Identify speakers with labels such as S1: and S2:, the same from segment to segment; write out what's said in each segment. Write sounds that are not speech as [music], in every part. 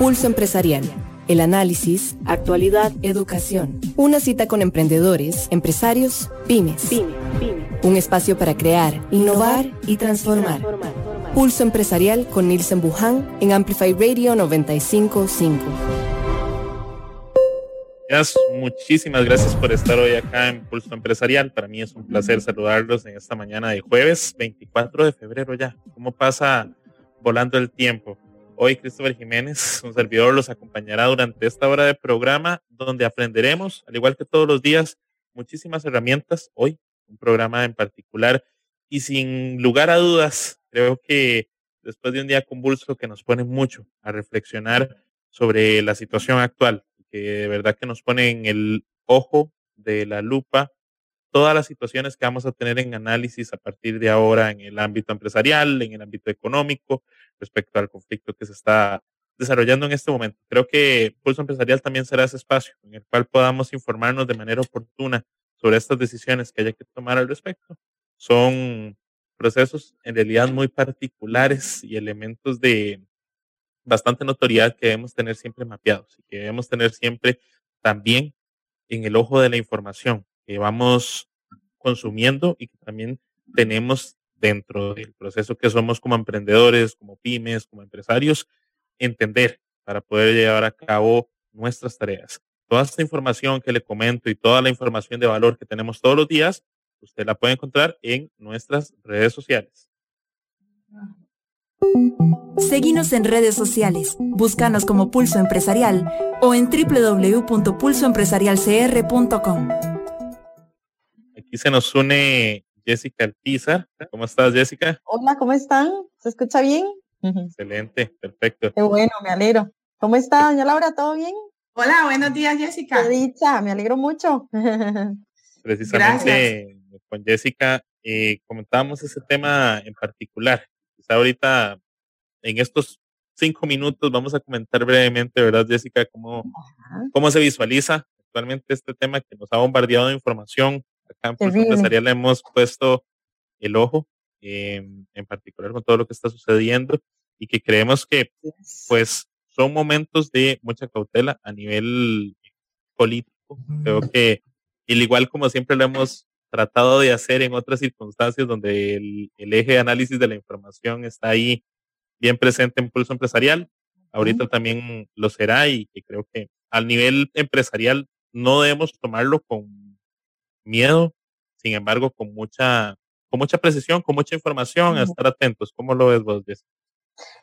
S1: Pulso Empresarial. El análisis, actualidad, educación. Una cita con emprendedores, empresarios, pymes. Un espacio para crear, innovar y transformar. Pulso Empresarial con Nielsen Buján en Amplify Radio 955.
S2: Muchísimas gracias por estar hoy acá en Pulso Empresarial. Para mí es un placer saludarlos en esta mañana de jueves 24 de febrero ya. ¿Cómo pasa volando el tiempo? Hoy Christopher Jiménez, un servidor, los acompañará durante esta hora de programa donde aprenderemos, al igual que todos los días, muchísimas herramientas. Hoy, un programa en particular y sin lugar a dudas, creo que después de un día convulso que nos pone mucho a reflexionar sobre la situación actual, que de verdad que nos pone en el ojo de la lupa todas las situaciones que vamos a tener en análisis a partir de ahora en el ámbito empresarial, en el ámbito económico, respecto al conflicto que se está desarrollando en este momento. Creo que Pulso Empresarial también será ese espacio en el cual podamos informarnos de manera oportuna sobre estas decisiones que haya que tomar al respecto. Son procesos en realidad muy particulares y elementos de bastante notoriedad que debemos tener siempre mapeados y que debemos tener siempre también en el ojo de la información que vamos consumiendo y que también tenemos dentro del proceso que somos como emprendedores, como pymes, como empresarios, entender para poder llevar a cabo nuestras tareas. Toda esta información que le comento y toda la información de valor que tenemos todos los días, usted la puede encontrar en nuestras redes sociales.
S1: Seguimos en redes sociales, búscanos como Pulso Empresarial o en www.pulsoempresarialcr.com.
S2: Aquí se nos une Jessica Alpizar. ¿Cómo estás, Jessica?
S3: Hola, ¿cómo están? ¿Se escucha bien?
S2: Excelente, perfecto.
S3: Qué bueno, me alegro. ¿Cómo está, doña Laura? ¿Todo bien?
S4: Hola, buenos días, Jessica.
S3: Qué dicha, me alegro mucho. [laughs]
S2: Precisamente con Jessica eh, comentábamos ese tema en particular. Quizá ahorita, en estos cinco minutos, vamos a comentar brevemente, ¿verdad, Jessica? Cómo, cómo se visualiza actualmente este tema que nos ha bombardeado de información acá en Empresarial le hemos puesto el ojo, en particular con todo lo que está sucediendo y que creemos que pues son momentos de mucha cautela a nivel político. Creo que, al igual como siempre lo hemos tratado de hacer en otras circunstancias donde el, el eje de análisis de la información está ahí bien presente en Pulso Empresarial, ahorita también lo será y que creo que al nivel empresarial no debemos tomarlo con miedo, sin embargo, con mucha, con mucha precisión, con mucha información, a estar atentos. ¿Cómo lo ves vos, Jessica?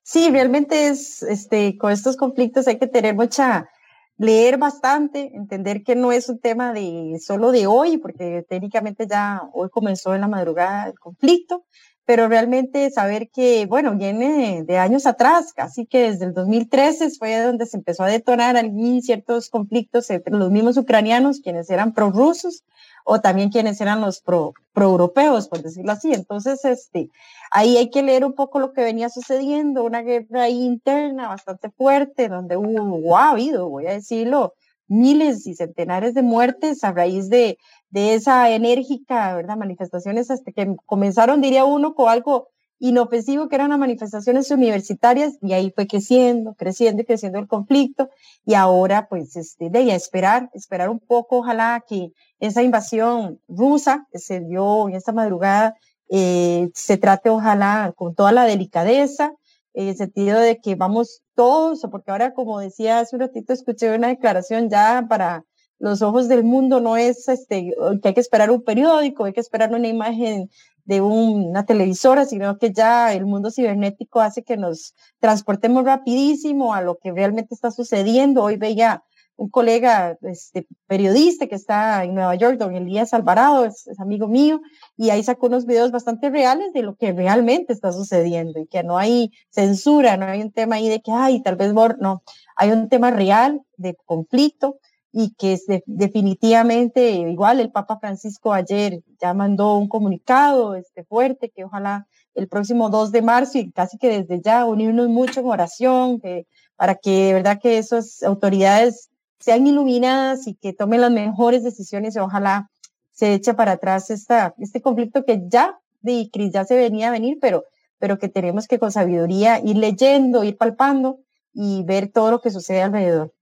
S3: Sí, realmente es, este, con estos conflictos hay que tener mucha, leer bastante, entender que no es un tema de solo de hoy, porque técnicamente ya hoy comenzó en la madrugada el conflicto, pero realmente saber que, bueno, viene de años atrás, casi que desde el 2013 fue donde se empezó a detonar allí ciertos conflictos entre los mismos ucranianos, quienes eran prorrusos, o también quienes eran los pro, europeos, por decirlo así. Entonces, este, ahí hay que leer un poco lo que venía sucediendo, una guerra interna bastante fuerte, donde hubo, ha habido, voy a decirlo, miles y centenares de muertes a raíz de, de esa enérgica, ¿verdad? Manifestaciones hasta que comenzaron, diría uno, con algo inofensivo que eran las manifestaciones universitarias y ahí fue creciendo, creciendo y creciendo el conflicto y ahora pues este, de esperar, esperar un poco, ojalá que esa invasión rusa que se dio en esta madrugada eh, se trate ojalá con toda la delicadeza, en el sentido de que vamos todos, porque ahora como decía hace un ratito, escuché una declaración ya para los ojos del mundo no es este, que hay que esperar un periódico, hay que esperar una imagen de una televisora, sino que ya el mundo cibernético hace que nos transportemos rapidísimo a lo que realmente está sucediendo. Hoy veía un colega este, periodista que está en Nueva York, don Elías Alvarado, es, amigo mío, y ahí sacó unos videos bastante reales de lo que realmente está sucediendo y que no hay censura, no hay un tema ahí de que, ay, tal vez, no, hay un tema real de conflicto y que es definitivamente igual el Papa Francisco ayer ya mandó un comunicado este fuerte que ojalá el próximo 2 de marzo y casi que desde ya unirnos mucho en oración que, para que de verdad que esas autoridades sean iluminadas y que tomen las mejores decisiones y ojalá se eche para atrás esta, este conflicto que ya de ya se venía a venir, pero, pero que tenemos que con sabiduría ir leyendo, ir palpando y ver todo lo que sucede alrededor.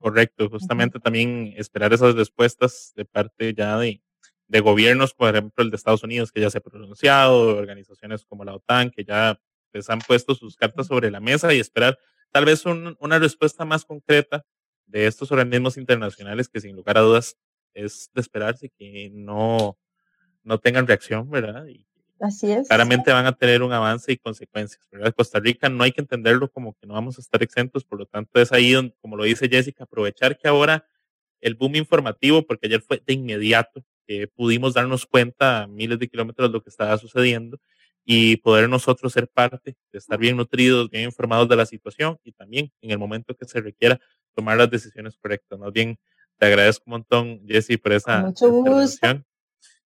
S2: Correcto, justamente también esperar esas respuestas de parte ya de, de gobiernos, por ejemplo el de Estados Unidos, que ya se ha pronunciado, organizaciones como la OTAN, que ya pues, han puesto sus cartas sobre la mesa y esperar tal vez una respuesta más concreta de estos organismos internacionales que sin lugar a dudas es de esperarse que no, no tengan reacción, ¿verdad? Y
S3: Así es.
S2: Claramente van a tener un avance y consecuencias, ¿verdad? Costa Rica no hay que entenderlo como que no vamos a estar exentos, por lo tanto es ahí donde, como lo dice Jessica, aprovechar que ahora el boom informativo, porque ayer fue de inmediato, que pudimos darnos cuenta a miles de kilómetros de lo que estaba sucediendo y poder nosotros ser parte de estar bien nutridos, bien informados de la situación y también en el momento que se requiera tomar las decisiones correctas. Más bien, te agradezco un montón, Jessy, por esa
S3: mucho gusto.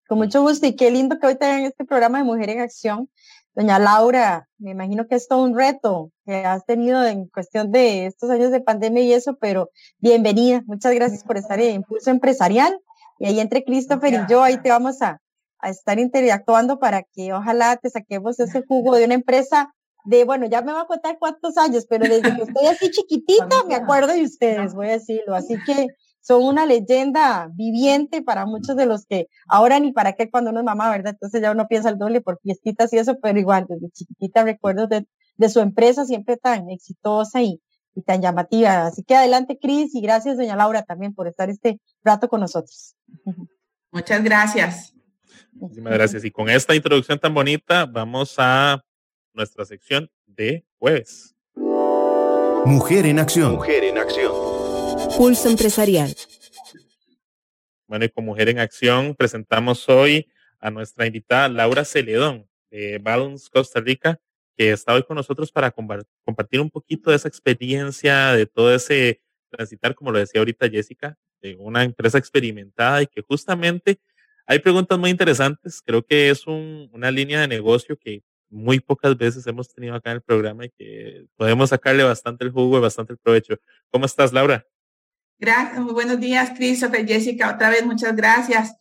S3: Con mucho gusto y qué lindo que hoy tengan este programa de Mujer en Acción. Doña Laura, me imagino que es todo un reto que has tenido en cuestión de estos años de pandemia y eso, pero bienvenida. Muchas gracias por estar en Impulso Empresarial. Y ahí entre Christopher y yo, ahí te vamos a, a estar interactuando para que ojalá te saquemos ese jugo de una empresa de, bueno, ya me va a contar cuántos años, pero desde que estoy así [laughs] chiquitita me acuerdo de ustedes, voy a decirlo. Así que son una leyenda viviente para muchos de los que ahora ni para qué cuando uno es mamá, ¿verdad? Entonces ya uno piensa el doble por fiestitas y eso, pero igual, desde chiquitita recuerdo de, de su empresa siempre tan exitosa y, y tan llamativa. Así que adelante, Cris, y gracias, doña Laura, también por estar este rato con nosotros. [laughs]
S4: Muchas gracias.
S2: Muchísimas gracias. Y con esta introducción tan bonita, vamos a nuestra sección de jueves.
S5: Mujer en acción. Mujer en acción.
S1: Pulso Empresarial.
S2: Bueno, y con Mujer en Acción presentamos hoy a nuestra invitada Laura Celedón de Balance Costa Rica, que está hoy con nosotros para compartir un poquito de esa experiencia, de todo ese transitar, como lo decía ahorita Jessica, de una empresa experimentada y que justamente hay preguntas muy interesantes. Creo que es una línea de negocio que muy pocas veces hemos tenido acá en el programa y que podemos sacarle bastante el jugo y bastante el provecho. ¿Cómo estás, Laura?
S4: Gracias, muy buenos días, Christopher, Jessica, otra vez muchas gracias.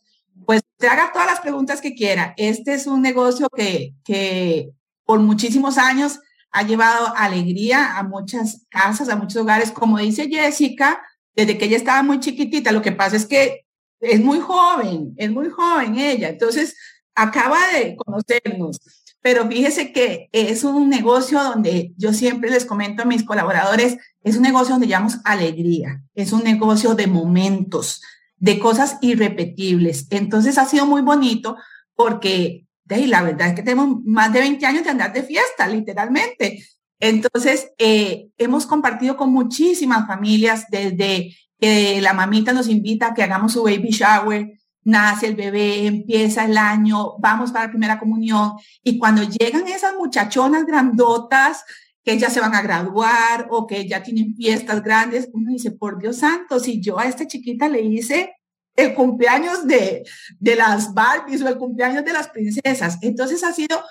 S4: Pues te haga todas las preguntas que quiera. Este es un negocio que, que por muchísimos años ha llevado alegría a muchas casas, a muchos hogares. Como dice Jessica, desde que ella estaba muy chiquitita, lo que pasa es que es muy joven, es muy joven ella, entonces acaba de conocernos. Pero fíjese que es un negocio donde yo siempre les comento a mis colaboradores, es un negocio donde llamamos alegría, es un negocio de momentos, de cosas irrepetibles. Entonces ha sido muy bonito porque de la verdad es que tenemos más de 20 años de andar de fiesta, literalmente. Entonces, eh, hemos compartido con muchísimas familias desde que la mamita nos invita a que hagamos su baby shower, nace el bebé, empieza el año, vamos para la primera comunión y cuando llegan esas muchachonas grandotas que ya se van a graduar o que ya tienen fiestas grandes, uno dice, por Dios santo, si yo a esta chiquita le hice el cumpleaños de, de las Barbies o el cumpleaños de las princesas. Entonces ha sido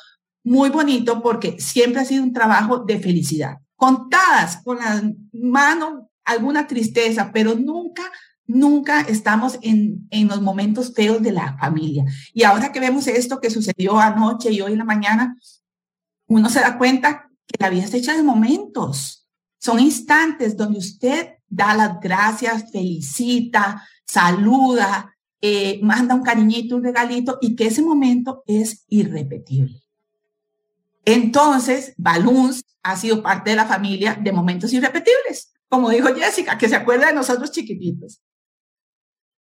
S4: muy bonito porque siempre ha sido un trabajo de felicidad. Contadas con las manos alguna tristeza, pero nunca nunca estamos en, en los momentos feos de la familia. Y ahora que vemos esto que sucedió anoche y hoy en la mañana, uno se da cuenta que la vida está hecha de momentos. Son instantes donde usted da las gracias, felicita, saluda, eh, manda un cariñito, un regalito y que ese momento es irrepetible. Entonces, Balloons ha sido parte de la familia de momentos irrepetibles, como dijo Jessica, que se acuerda de nosotros chiquititos.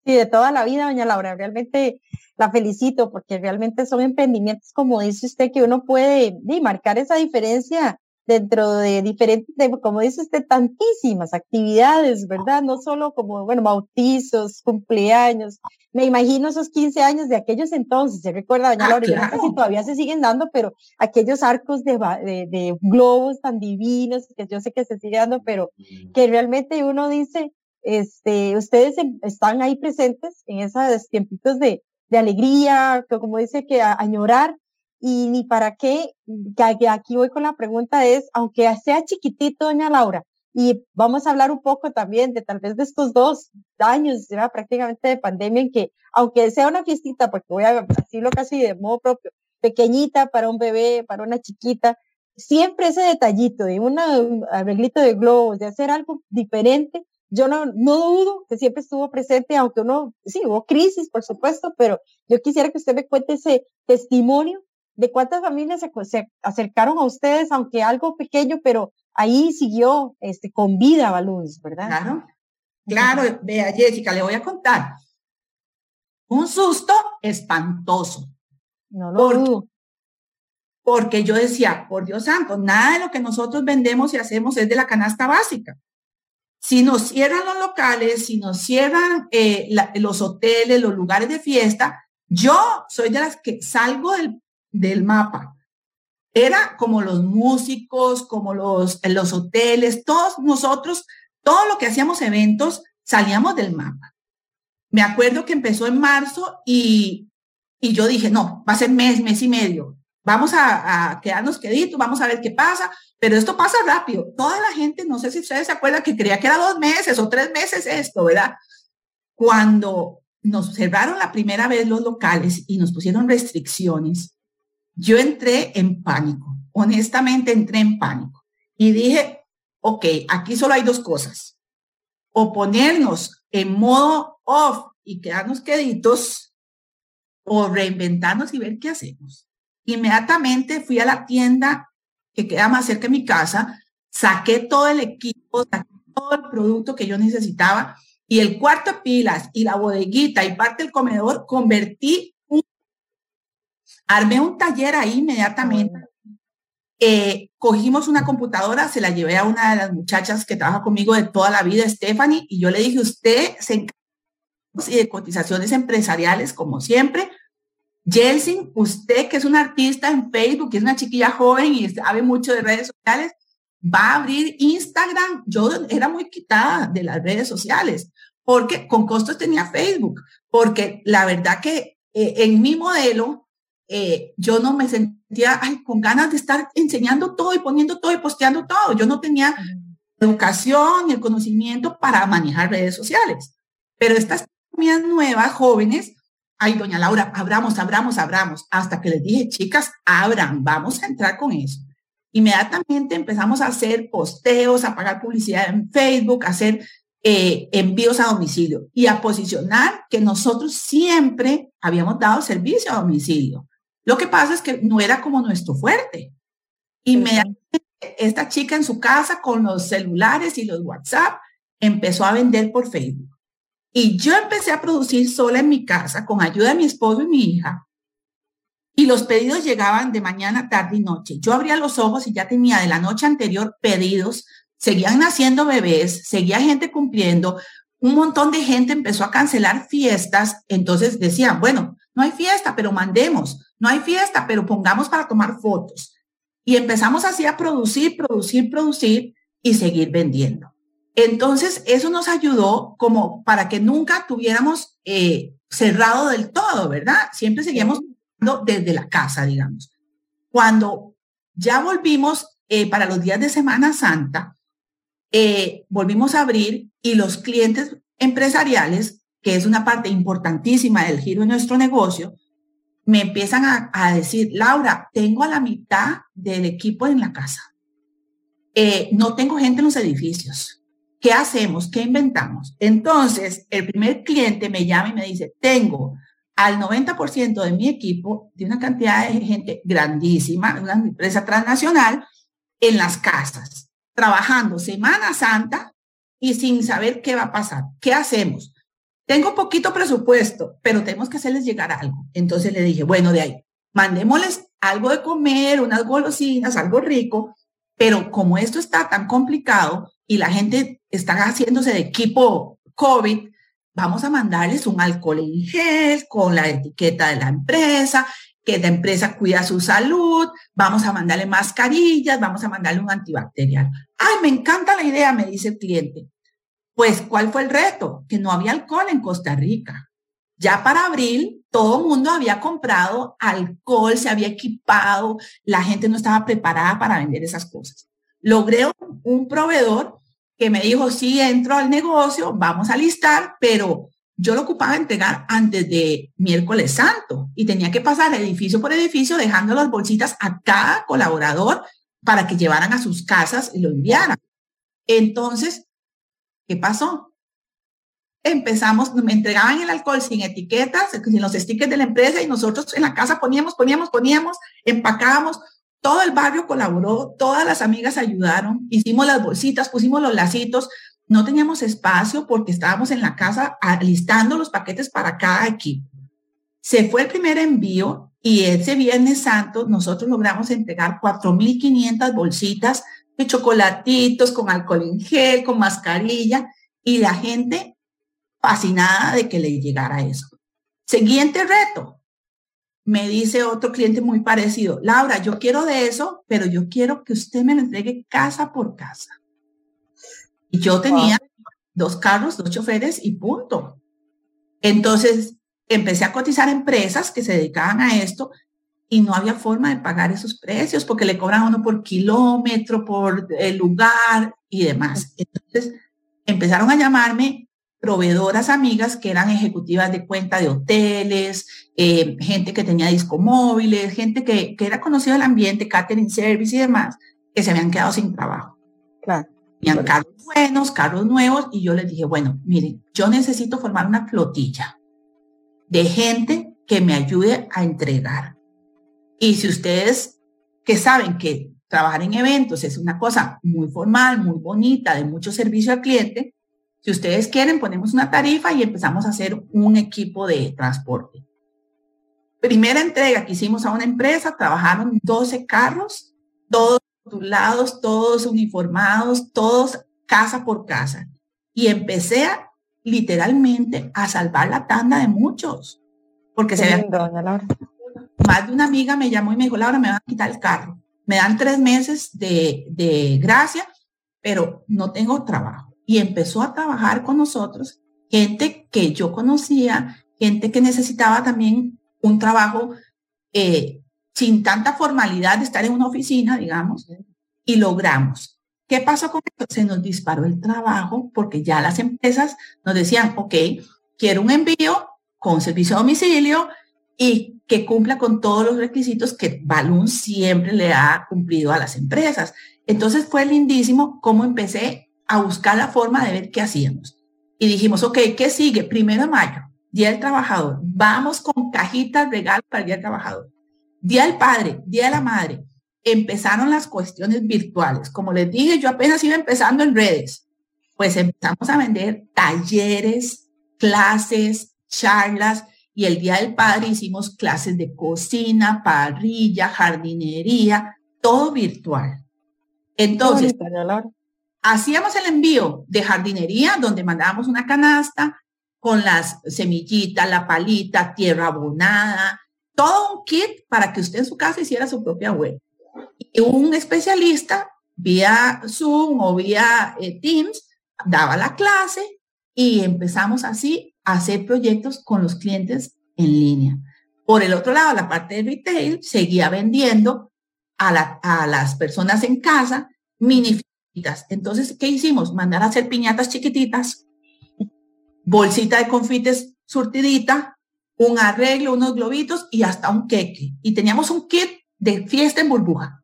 S3: Sí, de toda la vida, doña Laura, realmente la felicito porque realmente son emprendimientos, como dice usted, que uno puede marcar esa diferencia dentro de diferentes, como dice usted, tantísimas actividades, ¿verdad? No solo como, bueno, bautizos, cumpleaños. Me imagino esos 15 años de aquellos entonces, se recuerda, doña ah, Laura, yo no sé si todavía se siguen dando, pero aquellos arcos de, de, de globos tan divinos, que yo sé que se siguen dando, pero que realmente uno dice, este, ustedes están ahí presentes en esos tiempitos de, de alegría, que como dice, que añorar, y ni para qué, que aquí voy con la pregunta es, aunque sea chiquitito, doña Laura, y vamos a hablar un poco también de tal vez de estos dos años, ya prácticamente de pandemia, en que aunque sea una fiestita, porque voy a decirlo casi de modo propio, pequeñita para un bebé, para una chiquita, siempre ese detallito de un arreglito de globos, de hacer algo diferente, yo no, no dudo que siempre estuvo presente, aunque uno, sí, hubo crisis, por supuesto, pero yo quisiera que usted me cuente ese testimonio de cuántas familias se, se acercaron a ustedes, aunque algo pequeño, pero ahí siguió este, con vida Balloons, ¿verdad?
S4: Claro, claro, vea Jessica, le voy a contar. Un susto espantoso.
S3: No lo dudo
S4: porque yo decía, por Dios santo, nada de lo que nosotros vendemos y hacemos es de la canasta básica. Si nos cierran los locales, si nos cierran eh, los hoteles, los lugares de fiesta, yo soy de las que salgo del, del mapa. Era como los músicos, como los, los hoteles, todos nosotros, todo lo que hacíamos eventos, salíamos del mapa. Me acuerdo que empezó en marzo y, y yo dije, no, va a ser mes, mes y medio vamos a, quedarnos queditos, vamos a ver qué pasa, pero esto pasa rápido. Toda la gente, no sé si ustedes se acuerdan que creía que era dos meses o tres meses esto, ¿verdad? Cuando nos cerraron la primera vez los locales y nos pusieron restricciones, yo entré en pánico, honestamente entré en pánico y dije, ok, aquí solo hay dos cosas, o ponernos en modo off y quedarnos queditos o reinventarnos y ver qué hacemos. Inmediatamente fui a la tienda que queda más cerca de mi casa, saqué todo el equipo, saqué todo el producto que yo necesitaba y el cuarto de pilas y la bodeguita y parte del comedor, convertí, un, armé un taller ahí inmediatamente. Eh, cogimos una computadora, se la llevé a una de las muchachas que trabaja conmigo de toda la vida, Stephanie, y yo le dije, usted se encarga de cotizaciones empresariales, como siempre, Jelsin, usted que es un artista en Facebook, que es una chiquilla joven y sabe mucho de redes sociales, va a abrir Instagram. Yo era muy quitada de las redes sociales porque con costos tenía Facebook, porque la verdad que eh, en mi modelo eh, yo no me sentía con ganas de estar enseñando todo y poniendo todo y posteando todo. Yo no tenía educación y el conocimiento para manejar redes sociales. Pero estas mías nuevas, jóvenes, ay, doña Laura, abramos, abramos, abramos, hasta que les dije, chicas, abran, vamos a entrar con eso. Inmediatamente empezamos a hacer posteos, a pagar publicidad en Facebook, a hacer eh, envíos a domicilio y a posicionar que nosotros siempre habíamos dado servicio a domicilio. Lo que pasa es que no era como nuestro fuerte. Inmediatamente esta chica en su casa con los celulares y los WhatsApp empezó a vender por Facebook. Y yo empecé a producir sola en mi casa con ayuda de mi esposo y mi hija. Y los pedidos llegaban de mañana, tarde y noche. Yo abría los ojos y ya tenía de la noche anterior pedidos. Seguían naciendo bebés, seguía gente cumpliendo. Un montón de gente empezó a cancelar fiestas. Entonces decían, bueno, no hay fiesta, pero mandemos. No hay fiesta, pero pongamos para tomar fotos. Y empezamos así a producir, producir, producir y seguir vendiendo. Entonces, eso nos ayudó como para que nunca tuviéramos eh, cerrado del todo, ¿verdad? Siempre seguíamos desde la casa, digamos. Cuando ya volvimos eh, para los días de Semana Santa, eh, volvimos a abrir y los clientes empresariales, que es una parte importantísima del giro de nuestro negocio, me empiezan a, a decir, Laura, tengo a la mitad del equipo en la casa. no tengo gente en los edificios ¿Qué hacemos? ¿Qué inventamos? Entonces, el primer cliente me llama y me dice, tengo al 90% de mi equipo, de una cantidad de gente grandísima, una empresa transnacional, en las casas, trabajando Semana Santa y sin saber qué va a pasar. ¿Qué hacemos? Tengo poquito presupuesto, pero tenemos que hacerles llegar algo. Entonces le dije, bueno, de ahí, mandémosles algo de comer, unas golosinas, algo rico, pero como esto está tan complicado y la gente está haciéndose de equipo COVID, vamos a mandarles un alcohol en gel con la etiqueta de la empresa, que la empresa cuida su salud, vamos a mandarle mascarillas, vamos a mandarle un antibacterial. Ay, me encanta la idea, me dice el cliente. Pues, ¿cuál fue el reto? Que no había alcohol en Costa Rica. Ya para abril, todo el mundo había comprado alcohol, se había equipado, la gente no estaba preparada para vender esas cosas. Logré un proveedor que me dijo, sí, entro al negocio, vamos a listar, pero yo lo ocupaba entregar antes de miércoles santo y tenía que pasar edificio por edificio dejando las bolsitas a cada colaborador para que llevaran a sus casas y lo enviaran. Entonces, ¿qué pasó? Empezamos, me entregaban el alcohol sin etiquetas, sin los stickers de la empresa y nosotros en la casa poníamos, poníamos, poníamos, empacábamos. Todo el barrio colaboró, todas las amigas ayudaron, hicimos las bolsitas, pusimos los lacitos, no teníamos espacio porque estábamos en la casa listando los paquetes para cada equipo. Se fue el primer envío y ese Viernes Santo nosotros logramos entregar 4.500 bolsitas de chocolatitos con alcohol en gel, con mascarilla y la gente fascinada de que le llegara eso. Siguiente reto. Me dice otro cliente muy parecido, Laura, yo quiero de eso, pero yo quiero que usted me lo entregue casa por casa. Y yo tenía dos carros, dos choferes y punto. Entonces, empecé a cotizar empresas que se dedicaban a esto y no había forma de pagar esos precios porque le cobran uno por kilómetro, por el lugar y demás. Entonces empezaron a llamarme proveedoras amigas que eran ejecutivas de cuenta de hoteles, eh, gente que tenía disco móviles, gente que, que era conocida del ambiente, catering service y demás, que se habían quedado sin trabajo. Claro. Tenían carros buenos, carros nuevos, y yo les dije, bueno, miren, yo necesito formar una flotilla de gente que me ayude a entregar. Y si ustedes que saben que trabajar en eventos es una cosa muy formal, muy bonita, de mucho servicio al cliente, si ustedes quieren, ponemos una tarifa y empezamos a hacer un equipo de transporte. Primera entrega que hicimos a una empresa, trabajaron 12 carros, todos titulados, todos uniformados, todos casa por casa. Y empecé a literalmente a salvar la tanda de muchos. Porque se Más de una amiga me llamó y me dijo, Laura, me van a quitar el carro. Me dan tres meses de, de gracia, pero no tengo trabajo. Y empezó a trabajar con nosotros gente que yo conocía, gente que necesitaba también un trabajo eh, sin tanta formalidad de estar en una oficina, digamos, y logramos ¿Qué pasó con esto? Se nos disparó el trabajo porque ya las empresas nos decían, ok, quiero un envío con servicio a domicilio y que cumpla con todos los requisitos que Balloon siempre le ha cumplido a las empresas. Entonces fue lindísimo cómo empecé a buscar la forma de ver qué hacíamos. Y dijimos, ok, ¿qué sigue? Primero de mayo, Día del Trabajador. Vamos con cajitas regalos para el Día del Trabajador. Día del Padre, Día de la Madre empezaron las cuestiones virtuales. Como les dije, yo apenas iba empezando en redes. Pues empezamos a vender talleres, clases, charlas y el Día del Padre hicimos clases de cocina, parrilla, jardinería, todo virtual. Entonces, hacíamos el envío de jardinería donde mandábamos una canasta con las semillitas, la palita, tierra abonada, todo un kit para que usted en su casa hiciera su propia web. Y un especialista vía Zoom o vía eh, Teams daba la clase y empezamos así a hacer proyectos con los clientes en línea. Por el otro lado, la parte de retail seguía vendiendo a, a las personas en casa mini Entonces, ¿qué hicimos? Mandar a hacer piñatas chiquititas, bolsita de confites surtidita, un arreglo, unos globitos y hasta un queque. Y teníamos un kit de fiesta en burbuja.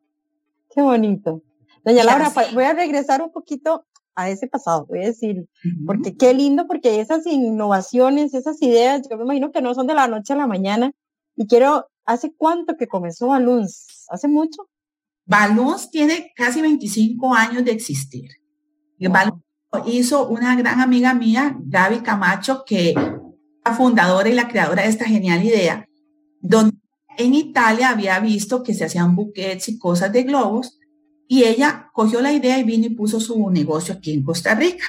S3: Qué bonito. Doña Laura, voy a regresar un poquito a ese pasado, voy a decir, porque qué lindo, porque esas innovaciones, esas ideas, yo me imagino que no son de la noche a la mañana. Y quiero, ¿hace cuánto que comenzó Balloons? ¿Hace mucho?
S4: Balloons tiene casi 25 años de existir. Balloons hizo una gran amiga mía, Gaby Camacho, que es la fundadora y la creadora de esta genial idea, donde en Italia había visto que se hacían buquets y cosas de globos y ella cogió la idea y vino y puso su negocio aquí en Costa Rica.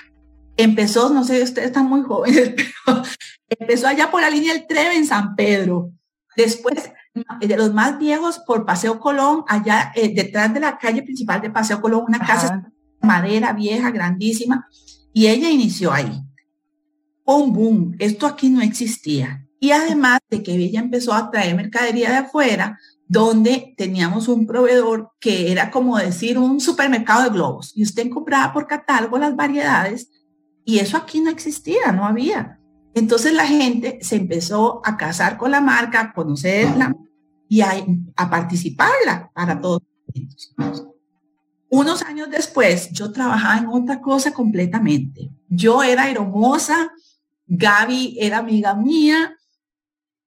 S4: Empezó, no sé, ustedes están muy jóvenes, [laughs] pero empezó allá por la línea del Treve en San Pedro. Después, de los más viejos, por Paseo Colón, allá eh, detrás de la calle principal de Paseo Colón, una casa de madera vieja, grandísima, y ella inició ahí. Un boom, esto aquí no existía. Y además de que ella empezó a traer mercadería de afuera, donde teníamos un proveedor que era como decir un supermercado de globos. Y usted compraba por catálogo las variedades y eso aquí no existía, no había. Entonces la gente se empezó a casar con la marca, a conocerla y a, a participarla para todos. Unos años después, yo trabajaba en otra cosa completamente. Yo era hermosa, Gaby era amiga mía,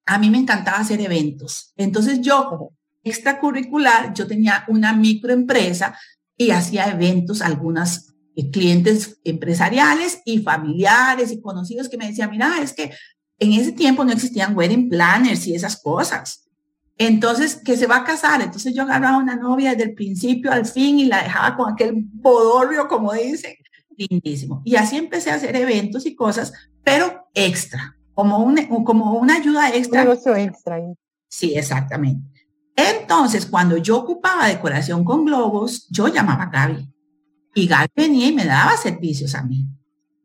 S4: a mí me encantaba hacer eventos. Entonces yo, como extracurricular, yo tenía una microempresa y hacía eventos, algunas eh, clientes empresariales y familiares y conocidos que me decían, mira, es que en ese tiempo no existían wedding planners y esas cosas. Entonces, que se va a casar. Entonces yo agarraba una novia desde el principio al fin y la dejaba con aquel bodorrio, como dicen, lindísimo. Y así empecé a hacer eventos y cosas, pero extra, como, un, como una ayuda extra.
S3: Un negocio extra.
S4: Sí, exactamente. Entonces, cuando yo ocupaba decoración con globos, yo llamaba a Gaby. Y Gaby venía y me daba servicios a mí.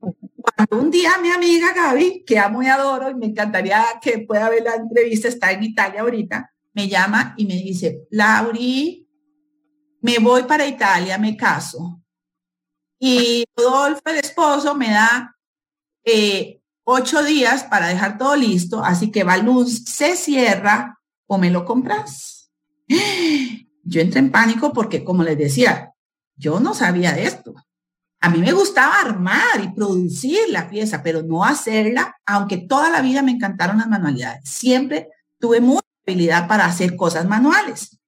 S4: Cuando un día mi amiga Gaby, que amo y adoro, y me encantaría que pueda ver la entrevista, está en Italia ahorita, me llama y me dice, Lauri, me voy para Italia, me caso. Y Rodolfo, el esposo, me da eh, ocho días para dejar todo listo, así que luz se cierra o me lo compras. Yo entré en pánico porque, como les decía, yo no sabía de esto. A mí me gustaba armar y producir la pieza, pero no hacerla, aunque toda la vida me encantaron las manualidades. Siempre tuve mucha habilidad para hacer cosas manuales.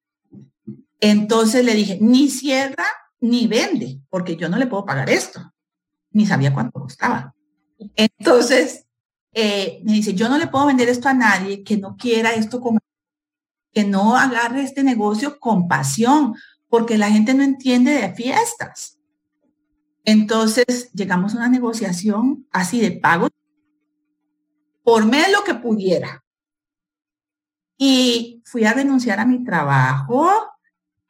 S4: Entonces le dije, ni cierra ni vende, porque yo no le puedo pagar esto. Ni sabía cuánto costaba. Entonces, eh, me dice, yo no le puedo vender esto a nadie que no quiera esto como que no agarre este negocio con pasión, porque la gente no entiende de fiestas. Entonces llegamos a una negociación así de pago por menos lo que pudiera. Y fui a renunciar a mi trabajo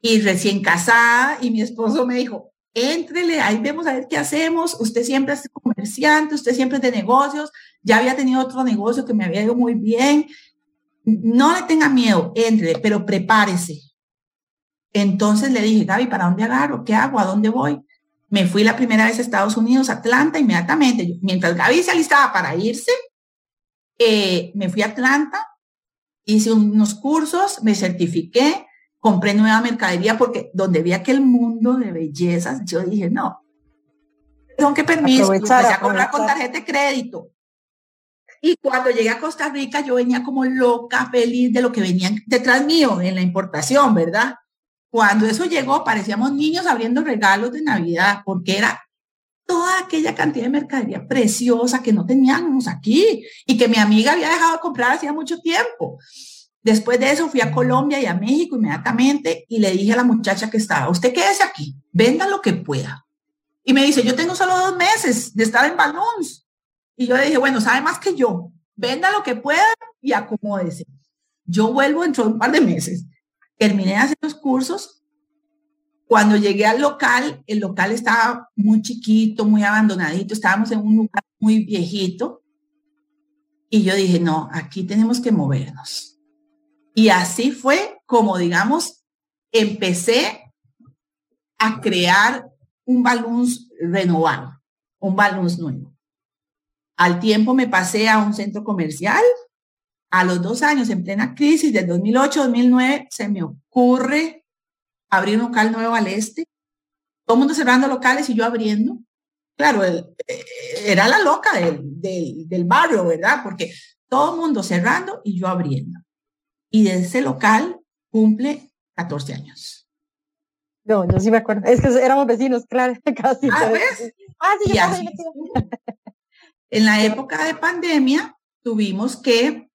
S4: y recién casada y mi esposo me dijo, éntrele, ahí vemos a ver qué hacemos. Usted siempre es comerciante, usted siempre es de negocios. Ya había tenido otro negocio que me había ido muy bien. No le tenga miedo, entre, pero prepárese. Entonces le dije, Gaby, ¿para dónde agarro? ¿Qué hago? ¿A dónde voy? Me fui la primera vez a Estados Unidos, Atlanta, inmediatamente. Mientras Gaby se alistaba para irse, eh, me fui a Atlanta, hice unos cursos, me certifiqué, compré nueva mercadería porque donde vi aquel mundo de bellezas, yo dije, no, tengo que permiso, empecé a comprar con tarjeta de crédito. Y cuando llegué a Costa Rica, yo venía como loca, feliz de lo que venían detrás mío en la importación, ¿verdad? Cuando eso llegó, parecíamos niños abriendo regalos de Navidad, porque era toda aquella cantidad de mercadería preciosa que no teníamos aquí y que mi amiga había dejado de comprar hacía mucho tiempo. Después de eso fui a Colombia y a México inmediatamente y le dije a la muchacha que estaba, usted quédese aquí, venda lo que pueda. Y me dice, yo tengo solo dos meses de estar en Balloons. Y yo le dije, bueno, sabe más que yo, venda lo que pueda y acomódese. Yo vuelvo dentro de un par de meses. Terminé de hacer los cursos. Cuando llegué al local, el local estaba muy chiquito, muy abandonadito, estábamos en un lugar muy viejito. Y yo dije, no, aquí tenemos que movernos y así fue como, digamos, empecé a crear un balloons renovado, un balloons nuevo. Al tiempo me pasé a un centro comercial. A los dos años, en plena crisis del 2008-2009, se me ocurre abrir un local nuevo al este. Todo el mundo cerrando locales y yo abriendo. Claro, eh, era la loca del, del, del barrio, ¿verdad? Porque todo el mundo cerrando y yo abriendo y de ese local cumple 14 años.
S3: No, yo sí me acuerdo. Es que éramos vecinos, claro, [laughs] casi.
S4: Ah, Ah, sí, en la [laughs] época de pandemia tuvimos que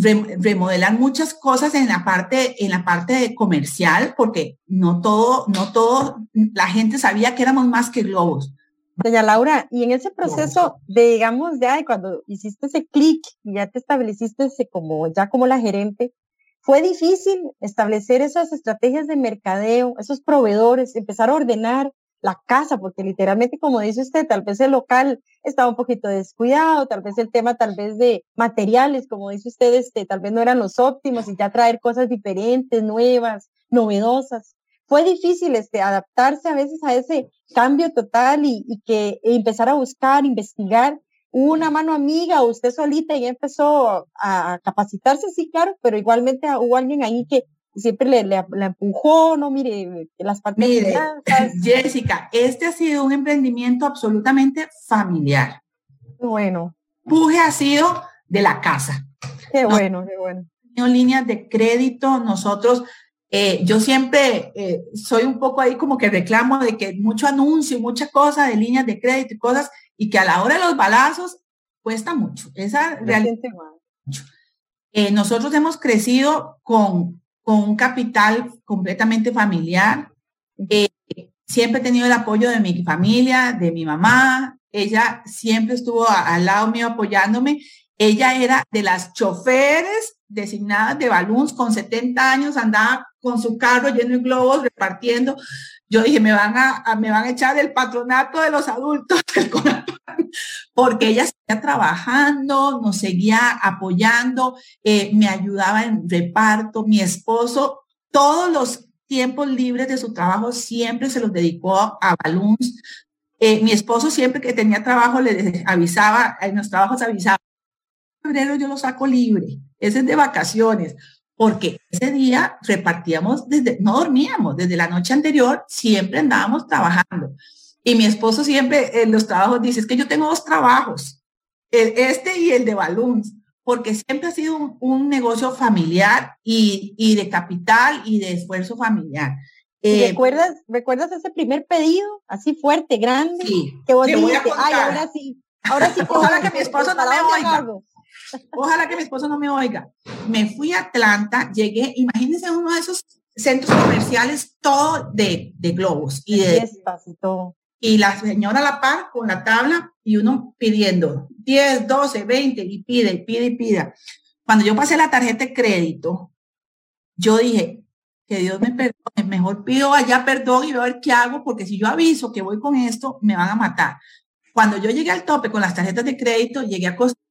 S4: remodelar muchas cosas en la parte en la parte comercial porque no todo no todo la gente sabía que éramos más que globos.
S3: Doña Laura, y en ese proceso de, digamos, ya cuando hiciste ese clic y ya te estableciste como, ya como la gerente, fue difícil establecer esas estrategias de mercadeo, esos proveedores, empezar a ordenar la casa, porque literalmente, como dice usted, tal vez el local estaba un poquito descuidado, tal vez el tema tal vez de materiales, como dice usted, este, tal vez no eran los óptimos y ya traer cosas diferentes, nuevas, novedosas fue difícil este, adaptarse a veces a ese cambio total y, que empezar a buscar, investigar. una mano amiga usted solita y empezó a capacitarse, sí, claro, pero igualmente hubo alguien ahí que siempre le, le, empujó, no mire, las partes
S4: mire, [laughs] Jessica, este ha sido un emprendimiento absolutamente familiar.
S3: Bueno.
S4: Empuje ha sido de la casa.
S3: Qué bueno, qué bueno.
S4: Líneas de crédito, nosotros eh, yo siempre eh, soy un poco ahí como que reclamo de que mucho anuncio, mucha cosa de líneas de crédito y cosas, y que a la hora de los balazos cuesta mucho. Esa realmente eh, nosotros hemos crecido con, con un capital completamente familiar. siempre he tenido el apoyo de mi familia, de mi mamá. Ella siempre estuvo al lado mío apoyándome. Ella era de las choferes designadas de Balloons con 70 años, andaba con su carro lleno de globos repartiendo. Yo dije, me van a, me van a echar el patronato de los adultos, [laughs] [laughs] porque ella seguía trabajando, nos seguía apoyando, eh, me ayudaba en reparto, mi esposo, todos los tiempos libres de su trabajo siempre se los dedicó a Balloons. Eh, mi esposo siempre que tenía trabajo le avisaba, en los trabajos avisaba, febrero yo lo saco libre, ese es de vacaciones, porque ese día repartíamos desde, no dormíamos, desde la noche anterior siempre andábamos trabajando. Y mi esposo siempre en los trabajos dice, es que yo tengo dos trabajos, el, este y el de Balloons, porque siempre ha sido un, negocio familiar y, y, de capital y de esfuerzo familiar.
S3: Eh, ¿Recuerdas, ¿Recuerdas ese primer pedido así fuerte, grande?
S4: Sí,
S3: que vos dijiste, ay, ahora sí, ahora sí. [laughs]
S4: Ojalá que mi esposo no me oiga. [laughs] Ojalá que mi esposo no me oiga. Me fui a Atlanta, llegué, imagínense uno de esos centros comerciales todo de, de globos y de y la señora la par con la tabla y uno pidiendo 10, 12, 20 y pide y pide y pida. Cuando yo pasé la tarjeta de crédito, yo dije, que Dios me perdone, mejor pido allá perdón y voy a ver qué hago, porque si yo aviso que voy con esto, me van a matar. Cuando yo llegué al tope con las tarjetas de crédito, llegué a costar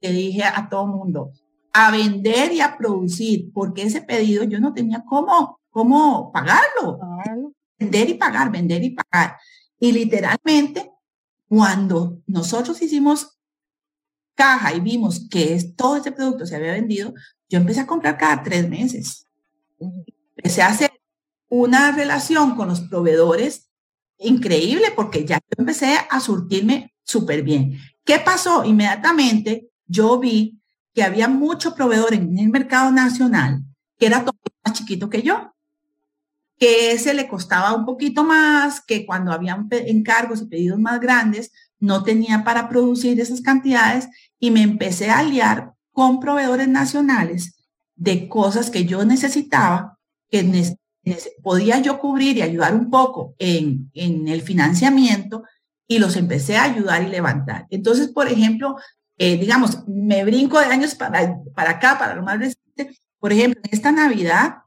S4: le dije a todo mundo, a vender y a producir, porque ese pedido yo no tenía cómo, cómo pagarlo. Vender y pagar, vender y pagar. Y literalmente, cuando nosotros hicimos caja y vimos que es, todo ese producto se había vendido, yo empecé a comprar cada tres meses. Empecé a hacer una relación con los proveedores increíble porque ya empecé a surtirme súper bien. ¿Qué pasó? Inmediatamente yo vi que había mucho proveedor en el mercado nacional que era todo más chiquito que yo, que ese le costaba un poquito más, que cuando había encargos y pedidos más grandes, no tenía para producir esas cantidades y me empecé a aliar con proveedores nacionales de cosas que yo necesitaba, que podía yo cubrir y ayudar un poco en, el financiamiento y los empecé a ayudar y levantar. Entonces, por ejemplo, eh, digamos, me brinco de años para, para acá, para lo más reciente. Por ejemplo, esta Navidad,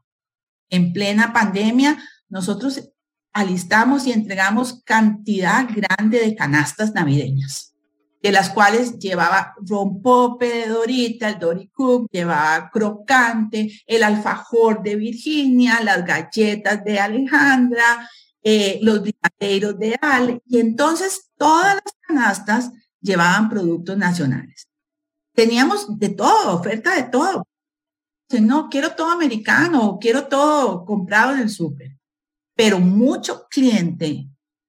S4: en plena pandemia, nosotros alistamos y entregamos cantidad grande de canastas navideñas, de las cuales llevaba rompope de Dorita, el Dory Cook, llevaba crocante, el alfajor de Virginia, las galletas de Alejandra, eh, los brigadeiros de Ale. Y entonces todas las canastas llevaban productos nacionales. Teníamos de todo, oferta de todo. No, quiero todo americano, quiero todo comprado en el súper. Pero mucho cliente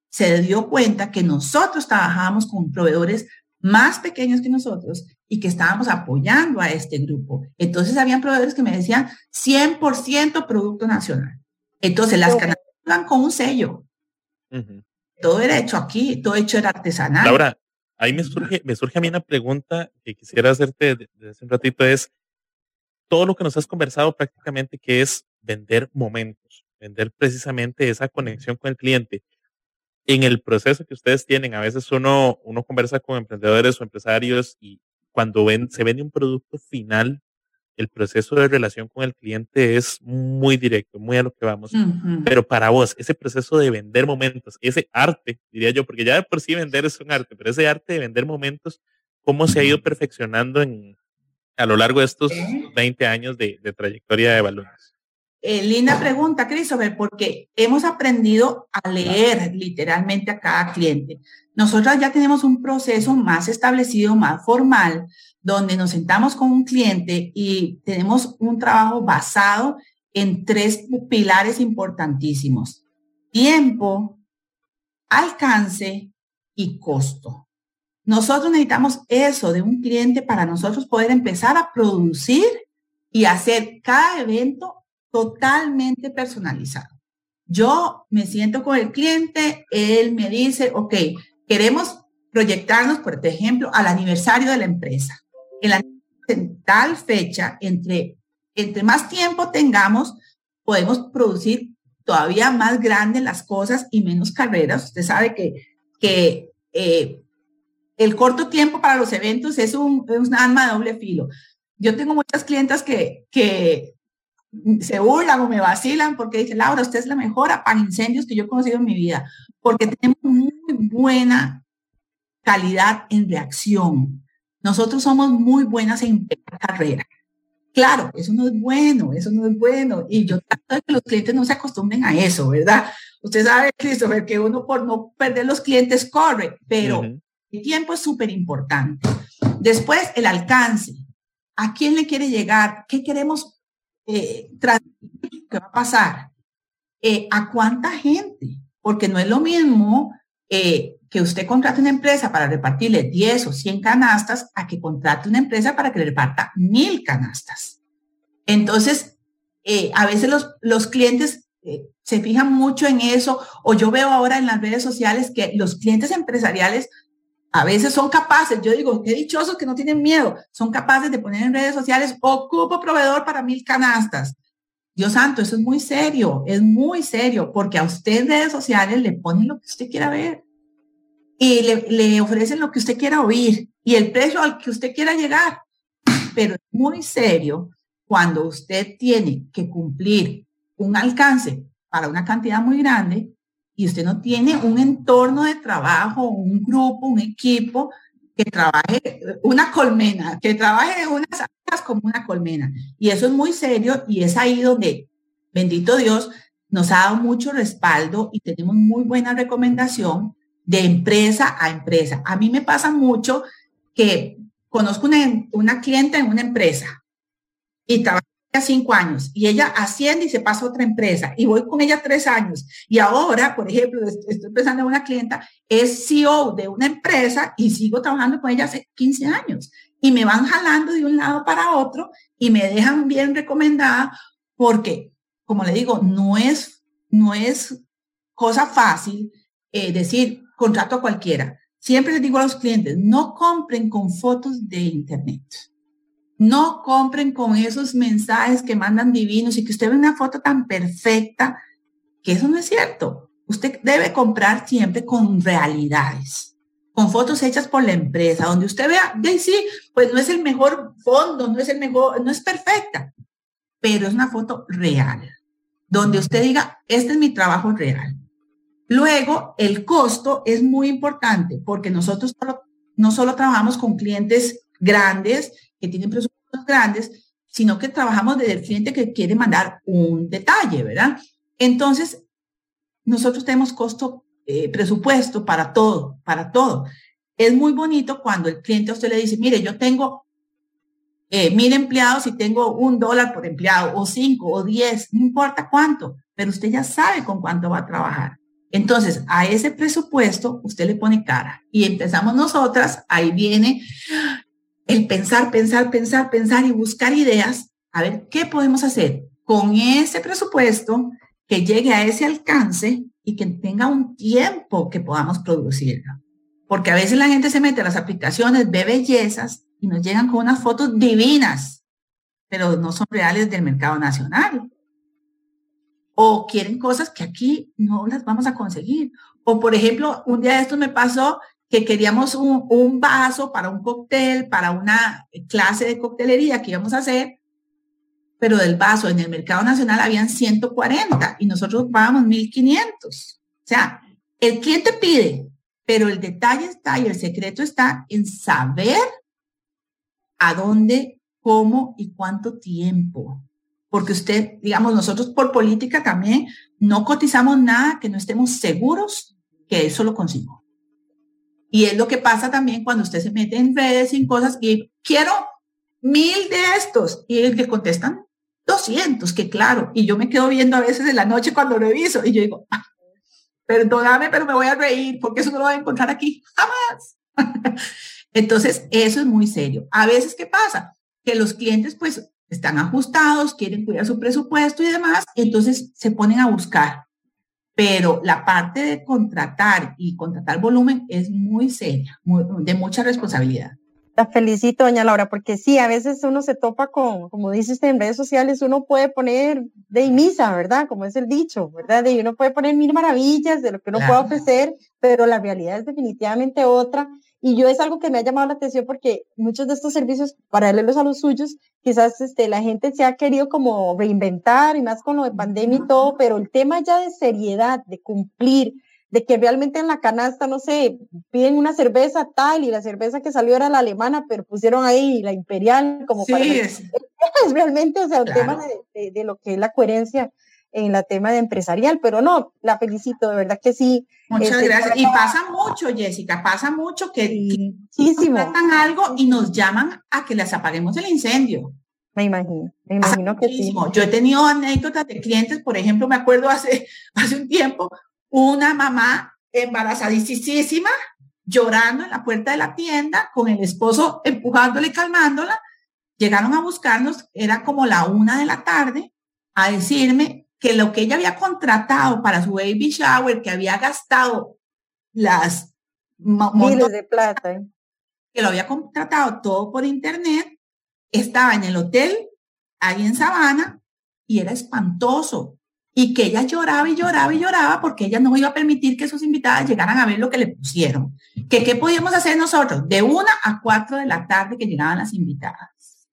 S4: se dio cuenta que nosotros trabajábamos con proveedores más pequeños que nosotros y que estábamos apoyando a este grupo. Entonces habían proveedores que me decían 100% producto nacional. Entonces las canastas iban con un sello. Todo era hecho aquí, todo hecho era artesanal.
S2: Laura, ahí me surge, me surge a mí una pregunta que quisiera hacerte desde hace un ratito es todo lo que nos has conversado prácticamente que es vender momentos, vender precisamente esa conexión con el cliente. En el proceso que ustedes tienen, a veces uno, uno conversa con emprendedores o empresarios y cuando ven, se vende un producto final, el proceso de relación con el cliente es muy directo, muy a lo que vamos. Pero para vos, ese proceso de vender momentos, ese arte, diría yo, porque ya de por sí vender es un arte, pero ese arte de vender momentos, ¿cómo se ha ido perfeccionando en, a lo largo de estos 20 años de, trayectoria de balones?
S4: Eh, linda pregunta, Christopher, porque hemos aprendido a leer literalmente a cada cliente. Nosotros ya tenemos un proceso más establecido, más formal, donde nos sentamos con un cliente y tenemos un trabajo basado en tres pilares importantísimos. Tiempo, alcance y costo. Nosotros necesitamos eso de un cliente para nosotros poder empezar a producir y hacer cada evento totalmente personalizado. Yo me siento con el cliente, él me dice, ok, queremos proyectarnos, por ejemplo, al aniversario de la empresa. En, tal fecha, entre, entre más tiempo tengamos, podemos producir todavía más grandes las cosas y menos carreras. Usted sabe que, que eh, el corto tiempo para los eventos es un, es arma de doble filo. Yo tengo muchas clientas que, que se burlan o me vacilan porque dicen, Laura, usted es la mejor apaga incendios que yo he conocido en mi vida, porque tenemos muy buena calidad en reacción. Nosotros somos muy buenas en carrera. Claro, eso no es bueno, eso no es bueno. Y yo trato de que los clientes no se acostumbren a eso, ¿verdad? Usted sabe, Christopher, que uno por no perder los clientes corre, pero el tiempo es súper importante. Después, el alcance. ¿A quién le quiere llegar? ¿Qué queremos eh, ¿Qué va a pasar? Eh, ¿A cuánta gente? Porque no es lo mismo eh, que usted contrate una empresa para repartirle 10 o 100 canastas a que contrate una empresa para que le reparta mil canastas. Entonces, eh, a veces los, los clientes se fijan mucho en eso, o yo veo ahora en las redes sociales que los clientes empresariales a veces son capaces, yo digo, qué dichosos que no tienen miedo, son capaces de poner en redes sociales, ocupo proveedor para mil canastas. Dios santo, eso es muy serio, es muy serio, porque a usted en redes sociales le ponen lo que usted quiera ver y le, le ofrecen lo que usted quiera oír y el precio al que usted quiera llegar. Pero es muy serio cuando usted tiene que cumplir un alcance para una cantidad muy grande y usted no tiene un entorno de trabajo, un grupo, un equipo que trabaje una colmena, que trabaje unas áreas como una colmena. Y eso es muy serio y es ahí donde, bendito Dios, nos ha dado mucho respaldo y tenemos muy buena recomendación de empresa a empresa. A mí me pasa mucho que conozco una, una cliente en una empresa y cinco años y ella asciende y se pasa a otra empresa y voy con ella tres años. Y ahora, por ejemplo, estoy pensando en una clienta, es CEO de una empresa y sigo trabajando con ella hace 15 años. Y me van jalando de un lado para otro y me dejan bien recomendada porque, como le digo, no es, no es cosa fácil eh, decir contrato a cualquiera. Siempre les digo a los clientes, no compren con fotos de internet no compren con esos mensajes que mandan divinos y que usted ve una foto tan perfecta, que eso no es cierto. Usted debe comprar siempre con realidades, con fotos hechas por la empresa, donde usted vea, de sí, pues no es el mejor fondo, no es el mejor, no es perfecta, pero es una foto real, donde usted diga, este es mi trabajo real. Luego, el costo es muy importante porque nosotros no solo trabajamos con clientes grandes que tienen presupuestos grandes, sino que trabajamos desde el cliente que quiere mandar un detalle, ¿verdad? Entonces, nosotros tenemos costo, eh, presupuesto para todo, para todo. Es muy bonito cuando el cliente a usted le dice, mire, yo tengo eh, mil empleados y tengo un dólar por empleado, o cinco, o diez, no importa cuánto, pero usted ya sabe con cuánto va a trabajar. Entonces, a ese presupuesto usted le pone cara y empezamos nosotras, ahí viene el pensar, pensar, pensar, pensar y buscar ideas, a ver qué podemos hacer con ese presupuesto que llegue a ese alcance y que tenga un tiempo que podamos producirlo. Porque a veces la gente se mete a las aplicaciones, ve bellezas y nos llegan con unas fotos divinas, pero no son reales del mercado nacional. O quieren cosas que aquí no las vamos a conseguir. O por ejemplo, un día de esto me pasó que queríamos un, vaso para un cóctel, para una clase de coctelería que íbamos a hacer, pero del vaso en el mercado nacional habían 140 y nosotros pagábamos 1500. O sea, el cliente pide, pero el detalle está y el secreto está en saber a dónde, cómo y cuánto tiempo. Porque usted, digamos, nosotros por política también no cotizamos nada que no estemos seguros que eso lo consigo. Y es lo que pasa también cuando usted se mete en redes sin cosas y quiero mil de estos y le contestan 200, que claro, y yo me quedo viendo a veces en la noche cuando reviso y yo digo, ah, perdóname, pero me voy a reír porque eso no lo voy a encontrar aquí jamás. [laughs] Entonces, eso es muy serio. A veces, ¿qué pasa? Que los clientes pues están ajustados, quieren cuidar su presupuesto y demás, entonces se ponen a buscar. Pero la parte de contratar y contratar volumen es muy seria, de mucha responsabilidad.
S3: La felicito, doña Laura, porque sí, a veces uno se topa con, como dice usted, en redes sociales uno puede poner de misa, ¿verdad? Como es el dicho, ¿verdad? De uno puede poner mil maravillas de lo que uno puede ofrecer, pero la realidad es definitivamente otra. Y yo es algo que me ha llamado la atención porque muchos de estos servicios paralelos a los suyos, quizás este, la gente se ha querido como reinventar y más con lo de pandemia y todo, pero el tema ya de seriedad, de cumplir, de que realmente en la canasta, no sé, piden una cerveza tal y la cerveza que salió era la alemana, pero pusieron ahí la imperial como
S4: sí,
S3: para...
S4: Es. [laughs]
S3: es realmente, o sea, un tema de, de, de, lo que es la coherencia en la tema de empresarial, pero no, la felicito, de verdad que sí.
S4: Muchas este, gracias. Y pasa mucho, Jessica, pasa mucho que, que tratan algo y nos llaman a que les apaguemos el incendio.
S3: Me imagino, me imagino que sí.
S4: Yo he tenido anécdotas de clientes, por ejemplo, me acuerdo hace, [laughs] hace un tiempo, una mamá embarazadísima, llorando en la puerta de la tienda, con el esposo empujándole y calmándola. Llegaron a buscarnos, era como la una de la tarde, a decirme que lo que ella había contratado para su baby shower, que había gastado las
S3: miles de plata, ¿eh?
S4: que lo había contratado todo por internet, estaba en el hotel ahí en Sabana y era espantoso y que ella lloraba y lloraba y lloraba porque ella no iba a permitir que sus invitadas llegaran a ver lo que le pusieron. Que qué podíamos hacer nosotros de una a cuatro de la tarde que llegaban las invitadas.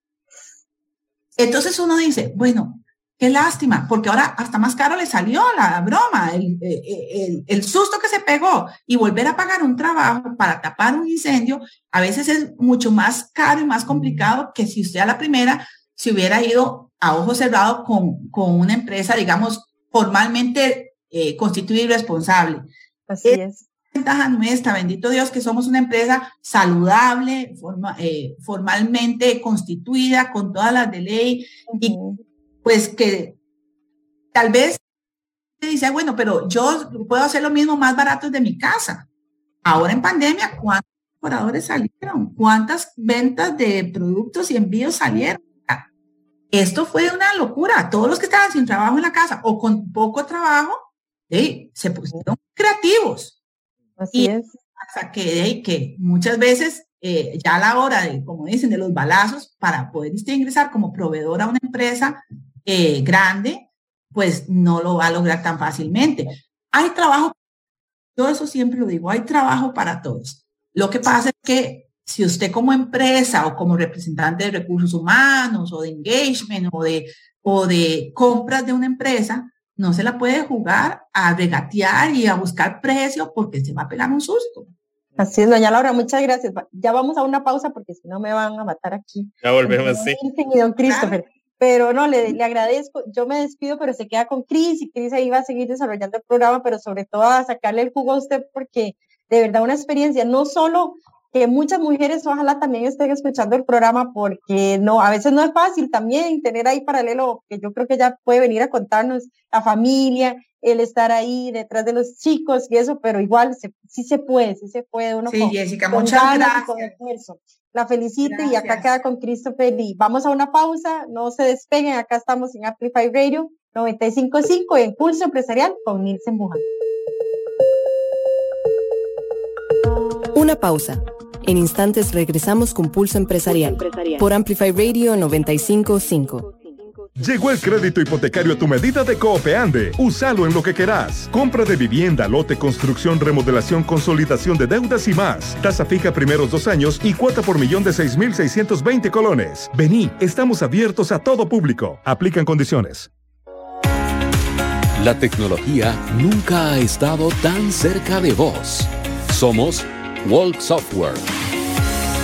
S4: Entonces uno dice, bueno, Qué lástima, porque ahora hasta más caro le salió la broma, el, el, el, susto que se pegó y volver a pagar un trabajo para tapar un incendio, a veces es mucho más caro y más complicado que si usted a la primera se hubiera ido a ojo cerrado con, con una empresa, digamos, formalmente eh, constituida y responsable.
S3: Así es.
S4: Ventaja nuestra, bendito Dios, que somos una empresa saludable, forma, eh, formalmente constituida, con todas las de ley, uh -huh. y pues que tal vez dice, bueno, pero yo puedo hacer lo mismo más barato de mi casa. Ahora en pandemia, ¿cuántos operadores salieron? ¿Cuántas ventas de productos y envíos salieron? Esto fue una locura. Todos los que estaban sin trabajo en la casa o con poco trabajo, ¿sí? se pusieron creativos.
S3: Así
S4: y
S3: es.
S4: Hasta que, que muchas veces, eh, ya a la hora de, como dicen, de los balazos, para poder ingresar como proveedor a una empresa, eh, grande, pues no lo va a lograr tan fácilmente. Hay trabajo, yo eso siempre lo digo, hay trabajo para todos. Lo que pasa es que si usted como empresa o como representante de recursos humanos o de engagement o de, o de compras de una empresa, no se la puede jugar a regatear y a buscar precio porque se va a pegar un susto.
S3: Así es, doña Laura, muchas gracias. Ya vamos a una pausa porque si no me van a matar aquí.
S2: Ya volvemos, sí.
S3: Y don Christopher. Claro. Pero no, le, le, agradezco, yo me despido, pero se queda con Cris y Cris ahí va a seguir desarrollando el programa, pero sobre todo a sacarle el jugo a usted porque de verdad una experiencia, no solo que muchas mujeres ojalá también estén escuchando el programa porque no, a veces no es fácil también tener ahí paralelo, que yo creo que ya puede venir a contarnos la familia, el estar ahí detrás de los chicos y eso, pero igual se, sí se puede, sí se puede. Uno
S4: sí,
S3: con,
S4: Jessica, con muchas gracias.
S3: Con la felicito gracias. y acá queda con Christopher y vamos a una pausa, no se despeguen, acá estamos en Amplify Radio 95.5 en Pulso Empresarial con Nielsen Bujan.
S1: Una pausa. En instantes regresamos con Pulso Empresarial, Empresarial. por Amplify Radio 95.5.
S5: Llegó el crédito hipotecario a tu medida de Coopeande. Úsalo en lo que querás. Compra de vivienda, lote, construcción, remodelación, consolidación de deudas y más. Tasa fija primeros dos años y cuota por millón de 6.620 colones. Vení, estamos abiertos a todo público. Aplican condiciones.
S6: La tecnología nunca ha estado tan cerca de vos. Somos Walk Software.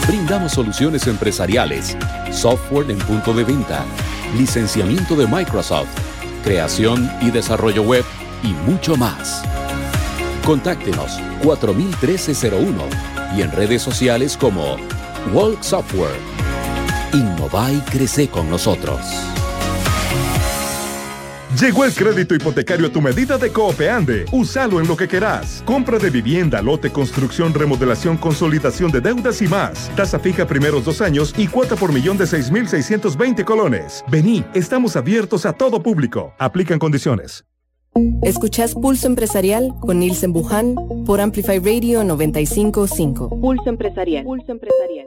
S6: Brindamos soluciones empresariales, software en punto de venta licenciamiento de Microsoft, creación y desarrollo web y mucho más. Contáctenos 401301 y en redes sociales como Walk Software. Innova y crece con nosotros.
S5: Llegó el crédito hipotecario a tu medida de Coopeande. Úsalo en lo que querás. Compra de vivienda, lote, construcción, remodelación, consolidación de deudas y más. Tasa fija primeros dos años y cuota por millón de 6.620 colones. Vení, estamos abiertos a todo público. Aplican condiciones.
S1: Escuchás Pulso Empresarial con Nielsen Buján por Amplify Radio 955. Pulso Empresarial. Pulso Empresarial.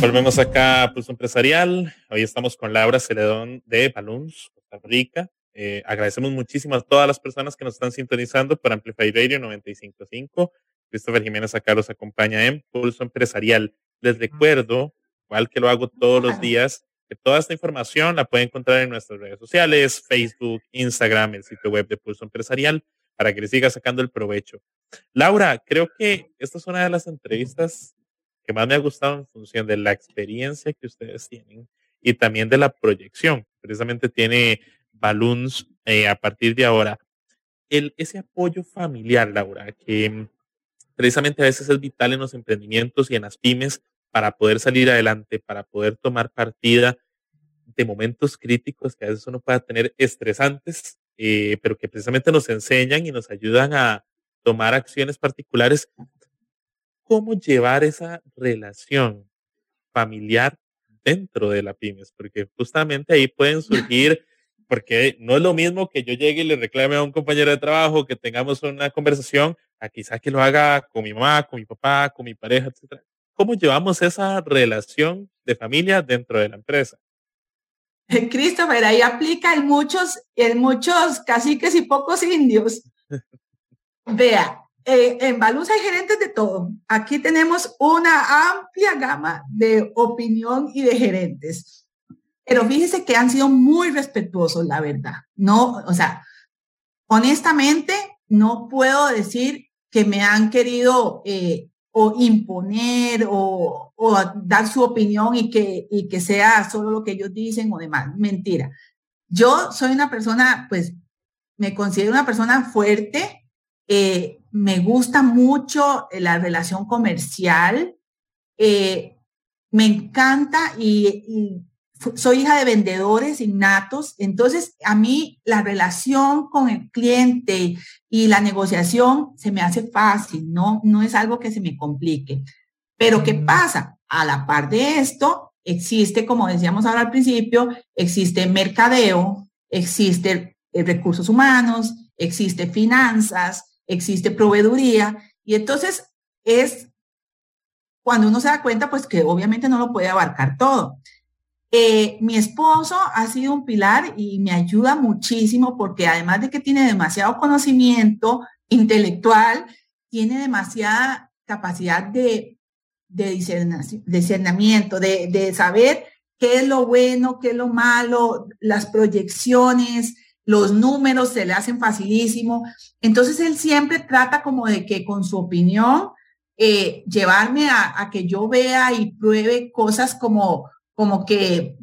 S2: Volvemos acá a Pulso Empresarial. Hoy estamos con Laura Celedón de Balloons, Costa Rica. Eh, agradecemos muchísimo a todas las personas que nos están sintonizando por Amplify Radio 955. Christopher Jiménez acá los acompaña en Pulso Empresarial. Les recuerdo, igual que lo hago todos los días, que toda esta información la pueden encontrar en nuestras redes sociales, Facebook, Instagram, el sitio web de Pulso Empresarial, para que le siga sacando el provecho. Laura, creo que esta es una de las entrevistas que más me ha gustado en función de la experiencia que ustedes tienen y también de la proyección. Precisamente tiene Balloons eh, a partir de ahora. El, ese apoyo familiar, Laura, que precisamente a veces es vital en los emprendimientos y en las pymes para poder salir adelante, para poder tomar partida de momentos críticos que a veces uno pueda tener estresantes, eh, pero que precisamente nos enseñan y nos ayudan a tomar acciones particulares cómo llevar esa relación familiar dentro de la pymes, porque justamente ahí pueden [laughs] surgir, porque no es lo mismo que yo llegue y le reclame a un compañero de trabajo, que tengamos una conversación, a quizás que lo haga con mi mamá, con mi papá, con mi pareja, etc. ¿Cómo llevamos esa relación de familia dentro de la empresa? [laughs]
S4: Christopher, ahí aplica en muchos, en muchos caciques y pocos indios. [laughs] Vea, eh, en Baluz hay gerentes de todo. Aquí tenemos una amplia gama de opinión y de gerentes. Pero fíjese que han sido muy respetuosos, la verdad. No, o sea, honestamente, no puedo decir que me han querido eh, o imponer o, o, dar su opinión y que, y que sea solo lo que ellos dicen o demás. Mentira. Yo soy una persona, pues, me considero una persona fuerte, eh, me gusta mucho eh, la relación comercial, eh, me encanta y, soy hija de vendedores innatos, entonces a mí la relación con el cliente y la negociación se me hace fácil, no, no es algo que se me complique. Pero ¿qué pasa? A la par de esto, existe, como decíamos ahora al principio, existe mercadeo, existe eh, recursos humanos, existe finanzas, existe proveeduría y entonces es cuando uno se da cuenta, pues que obviamente no lo puede abarcar todo. Eh, mi esposo ha sido un pilar y me ayuda muchísimo porque además de que tiene demasiado conocimiento intelectual, tiene demasiada capacidad de, de discernimiento, de, de saber qué es lo bueno, qué es lo malo, las proyecciones, los números se le hacen facilísimo. Entonces él siempre trata como de que con su opinión eh, llevarme a, que yo vea y pruebe cosas como, como que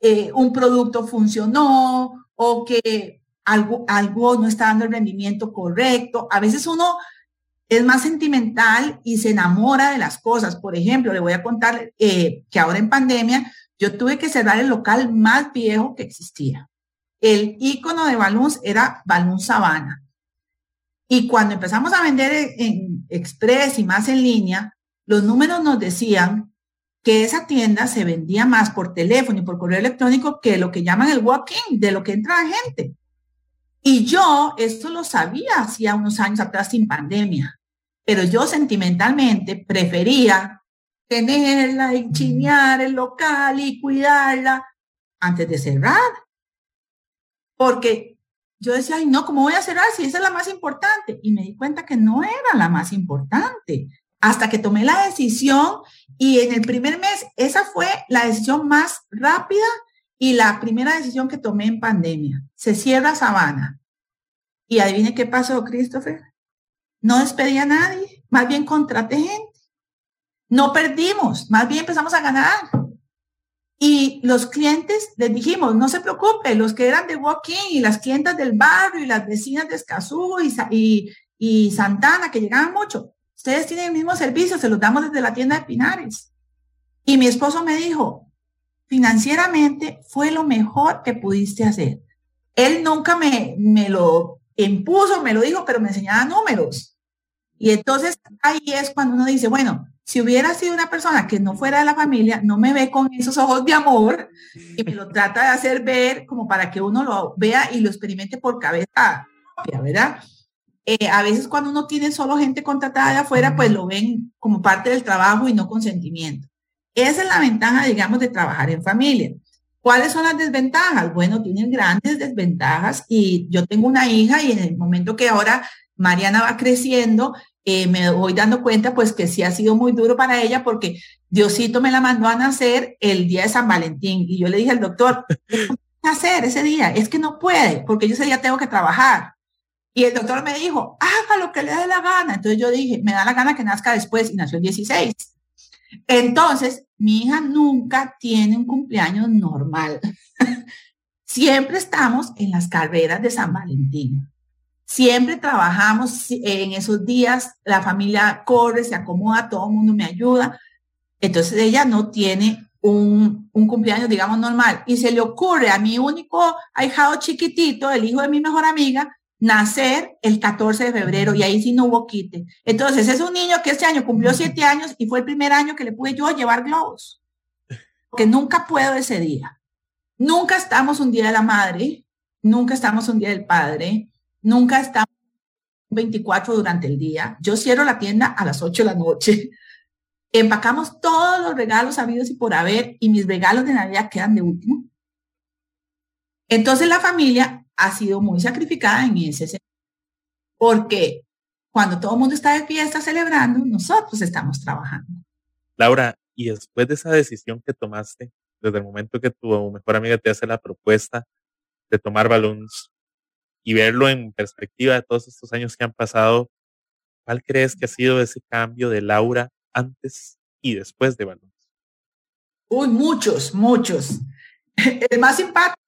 S4: eh, un producto funcionó o que algo, algo no está dando el rendimiento correcto. A veces uno es más sentimental y se enamora de las cosas. Por ejemplo, le voy a contar eh, que ahora en pandemia yo tuve que cerrar el local más viejo que existía el icono de Balloons era Balloon Sabana. Y cuando empezamos a vender en Express y más en línea, los números nos decían que esa tienda se vendía más por teléfono y por correo electrónico que lo que llaman el walk-in, de lo que entra la gente. Y yo esto lo sabía hacía unos años atrás sin pandemia, pero yo sentimentalmente prefería tenerla y chinear el local y cuidarla antes de cerrar porque yo decía, ay, no, ¿cómo voy a cerrar si esa es la más importante? Y me di cuenta que no era la más importante. Hasta que tomé la decisión y en el primer mes, esa fue la decisión más rápida y la primera decisión que tomé en pandemia. Se cierra Sabana. Y adivine qué pasó, Christopher. No despedí a nadie, más bien contraté gente. No perdimos, más bien empezamos a ganar. Y los clientes les dijimos, no se preocupe, los que eran de walking y las clientas del barrio y las vecinas de Escazú y, y, Santana, que llegaban mucho, ustedes tienen el mismo servicio, se los damos desde la tienda de Pinares. Y mi esposo me dijo, financieramente fue lo mejor que pudiste hacer. Él nunca me, me lo impuso, me lo dijo, pero me enseñaba números. Y entonces ahí es cuando uno dice, bueno, si hubiera sido una persona que no fuera de la familia, no me ve con esos ojos de amor y me lo [laughs] trata de hacer ver como para que uno lo vea y lo experimente por cabeza propia, ¿verdad? Eh, a veces cuando uno tiene solo gente contratada de afuera, pues lo ven como parte del trabajo y no con sentimiento. Esa es la ventaja, digamos, de trabajar en familia. ¿Cuáles son las desventajas? Bueno, tienen grandes desventajas y yo tengo una hija y en el momento que ahora Mariana va creciendo, eh, me voy dando cuenta pues que sí ha sido muy duro para ella porque Diosito me la mandó a nacer el día de San Valentín y yo le dije al doctor, ¿qué hacer ese día? Es que no puede porque yo ese día tengo que trabajar. Y el doctor me dijo, haga lo que le dé la gana. Entonces yo dije, me da la gana que nazca después y nació el 16. Entonces, mi hija nunca tiene un cumpleaños normal. [laughs] Siempre estamos en las carreras de San Valentín. Siempre trabajamos en esos días, la familia corre, se acomoda, todo el mundo me ayuda. Entonces ella no tiene un, cumpleaños, digamos, normal. Y se le ocurre a mi único ahijado chiquitito, el hijo de mi mejor amiga, nacer el 14 de febrero y ahí sí no hubo quite. Entonces es un niño que este año cumplió siete años y fue el primer año que le pude yo llevar globos. Porque nunca puedo ese día. Nunca estamos un día de la madre, nunca estamos un día del padre, Nunca estamos 24 durante el día. Yo cierro la tienda a las 8 de la noche. [laughs] Empacamos todos los regalos habidos y por haber y mis regalos de Navidad quedan de último. Entonces la familia ha sido muy sacrificada en ese sentido. Porque cuando todo el mundo está de fiesta celebrando, nosotros estamos trabajando.
S2: Laura, y después de esa decisión que tomaste, desde el momento que tu mejor amiga te hace la propuesta de tomar balones y verlo en perspectiva de todos estos años que han pasado, ¿cuál crees que ha sido ese cambio de Laura antes y después de Balones?
S4: Uy, muchos, muchos. [laughs] El más simpático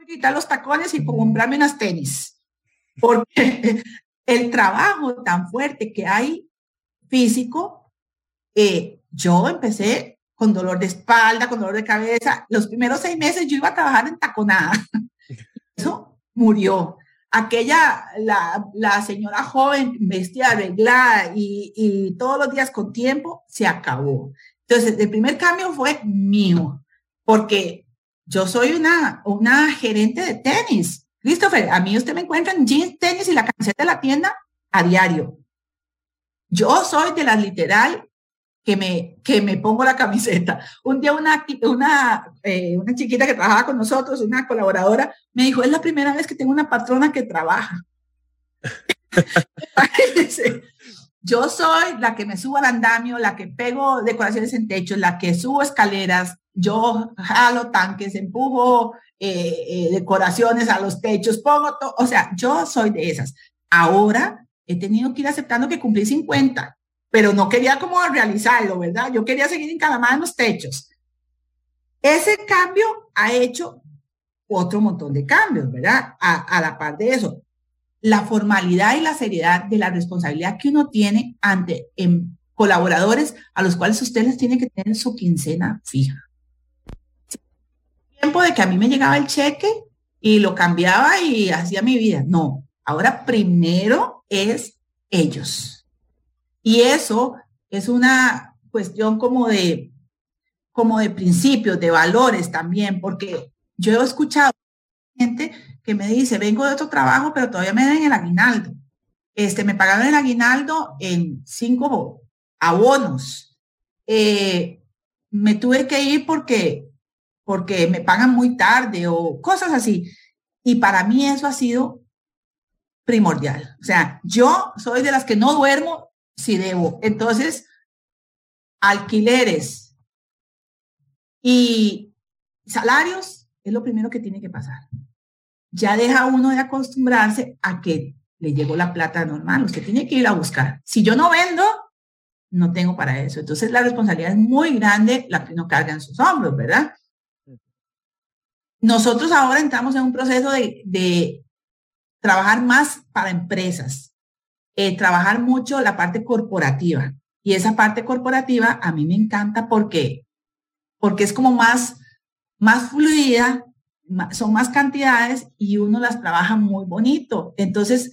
S4: es quitar los tacones y comprarme unas tenis. Porque [laughs] el trabajo tan fuerte que hay físico, eh, yo empecé con dolor de espalda, con dolor de cabeza. Los primeros seis meses yo iba a trabajar en taconada. [laughs] Eso murió aquella, la, señora joven vestida arreglada y, y, todos los días con tiempo, se acabó. Entonces, el primer cambio fue mío, porque yo soy una, una gerente de tenis. Christopher, a mí usted me encuentra en jeans, tenis y la camiseta de la tienda a diario. Yo soy de las literal que me, que me pongo la camiseta. Un día una, una, eh, una chiquita que trabajaba con nosotros, una colaboradora, me dijo, es la primera vez que tengo una patrona que trabaja. [laughs] Yo soy la que me subo al andamio, la que pego decoraciones en techo, la que subo escaleras, yo jalo tanques, empujo eh, eh, decoraciones a los techos, pongo todo, o sea, yo soy de esas. Ahora he tenido que ir aceptando que cumplí 50 pero no quería como realizarlo, ¿verdad? Yo quería seguir encadamada en los techos. Ese cambio ha hecho otro montón de cambios, ¿verdad? A, la par de eso, la formalidad y la seriedad de la responsabilidad que uno tiene ante em, colaboradores a los cuales usted les tiene que tener su quincena fija. Tiempo de que a mí me llegaba el cheque y lo cambiaba y hacía mi vida. No, ahora primero es ellos y eso es una cuestión como de, como de principios, de valores también, porque yo he escuchado gente que me dice, vengo de otro trabajo, pero todavía me den el aguinaldo. Este, me pagaron el aguinaldo en cinco abonos. Eh, me tuve que ir porque, porque me pagan muy tarde o cosas así. Y para mí eso ha sido primordial. O sea, yo soy de las que no duermo si debo. Entonces, alquileres y salarios es lo primero que tiene que pasar. Ya deja uno de acostumbrarse a que le llegó la plata normal. Usted tiene que ir a buscar. Si yo no vendo, no tengo para eso. Entonces la responsabilidad es muy grande la que uno carga en sus hombros, ¿verdad? Nosotros ahora entramos en un proceso de, de trabajar más para empresas. Eh, trabajar mucho la parte corporativa. Y esa parte corporativa a mí me encanta porque, porque es como más, más fluida, son más cantidades y uno las trabaja muy bonito. Entonces,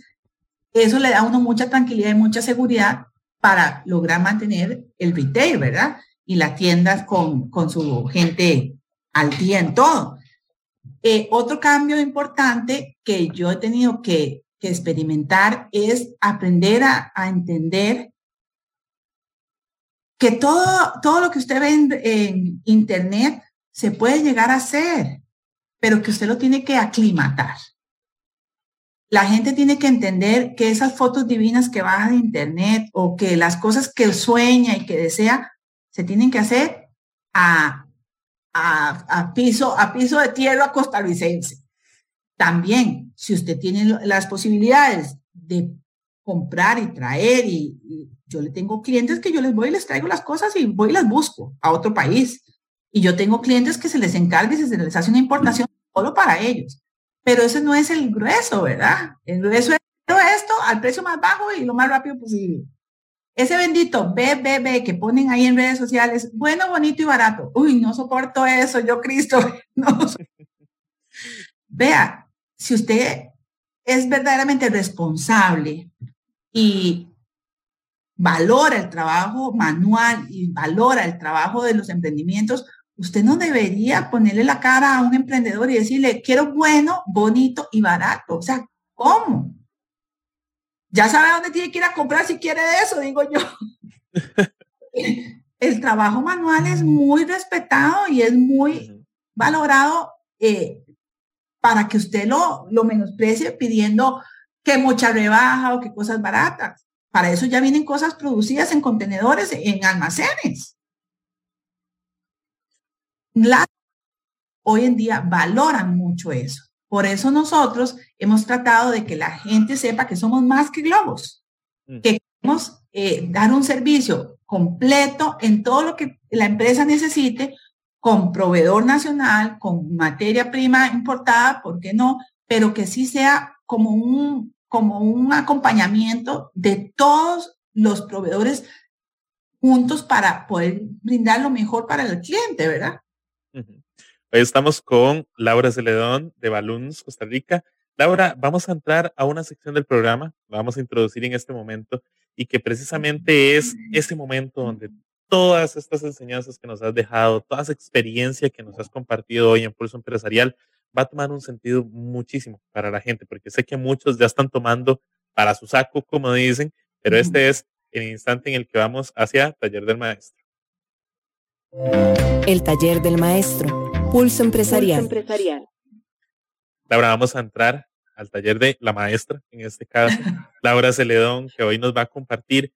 S4: eso le da a uno mucha tranquilidad y mucha seguridad para lograr mantener el retail, ¿verdad? Y las tiendas con, con su gente al día en todo. Eh, otro cambio importante que yo he tenido que, experimentar es aprender a, a, entender que todo, todo lo que usted ve en, Internet se puede llegar a hacer, pero que usted lo tiene que aclimatar. La gente tiene que entender que esas fotos divinas que bajan de internet o que las cosas que sueña y que desea se tienen que hacer a, a, piso, a piso de tierra costarricense. También, si usted tiene las posibilidades de comprar y traer, y, yo le tengo clientes que yo les voy y les traigo las cosas y voy y las busco a otro país. Y yo tengo clientes que se les encarga y se les hace una importación solo para ellos. Pero ese no es el grueso, ¿verdad? El grueso es todo esto al precio más bajo y lo más rápido posible. Ese bendito BBB que ponen ahí en redes sociales, bueno, bonito y barato. Uy, no soporto eso, yo Cristo. [laughs] No. Vea, si usted es verdaderamente responsable y valora el trabajo manual y valora el trabajo de los emprendimientos, usted no debería ponerle la cara a un emprendedor y decirle, quiero bueno, bonito y barato. O sea, ¿cómo? Ya sabe dónde tiene que ir a comprar si quiere eso, digo yo. [laughs] El trabajo manual es muy respetado y es muy valorado eh, para que usted lo, lo menosprecie pidiendo que mucha rebaja o que cosas baratas. Para eso ya vienen cosas producidas en contenedores, en almacenes hoy en día valoran mucho eso. Por eso nosotros hemos tratado de que la gente sepa que somos más que globos, mm. que queremos eh, dar un servicio completo en todo lo que la empresa necesite, con proveedor nacional, con materia prima importada, ¿por qué no? Pero que sí sea como un, como un acompañamiento de todos los proveedores juntos para poder brindar lo mejor para el cliente, ¿verdad?
S2: Hoy estamos con Laura Celedón de Balloons, Costa Rica. Laura, vamos a entrar a una sección del programa, vamos a introducir en este momento y que precisamente es ese momento donde todas estas enseñanzas que nos has dejado, toda esa experiencia que nos has compartido hoy en Pulso Empresarial va a tomar un sentido muchísimo para la gente, porque sé que muchos ya están tomando para su saco, como dicen, pero este es el instante en el que vamos hacia Taller del Maestro.
S1: El taller del maestro. Pulso empresarial. empresarial.
S2: Laura, vamos a entrar al taller de la maestra, en este caso, [laughs] Laura Celedón, que hoy nos va a compartir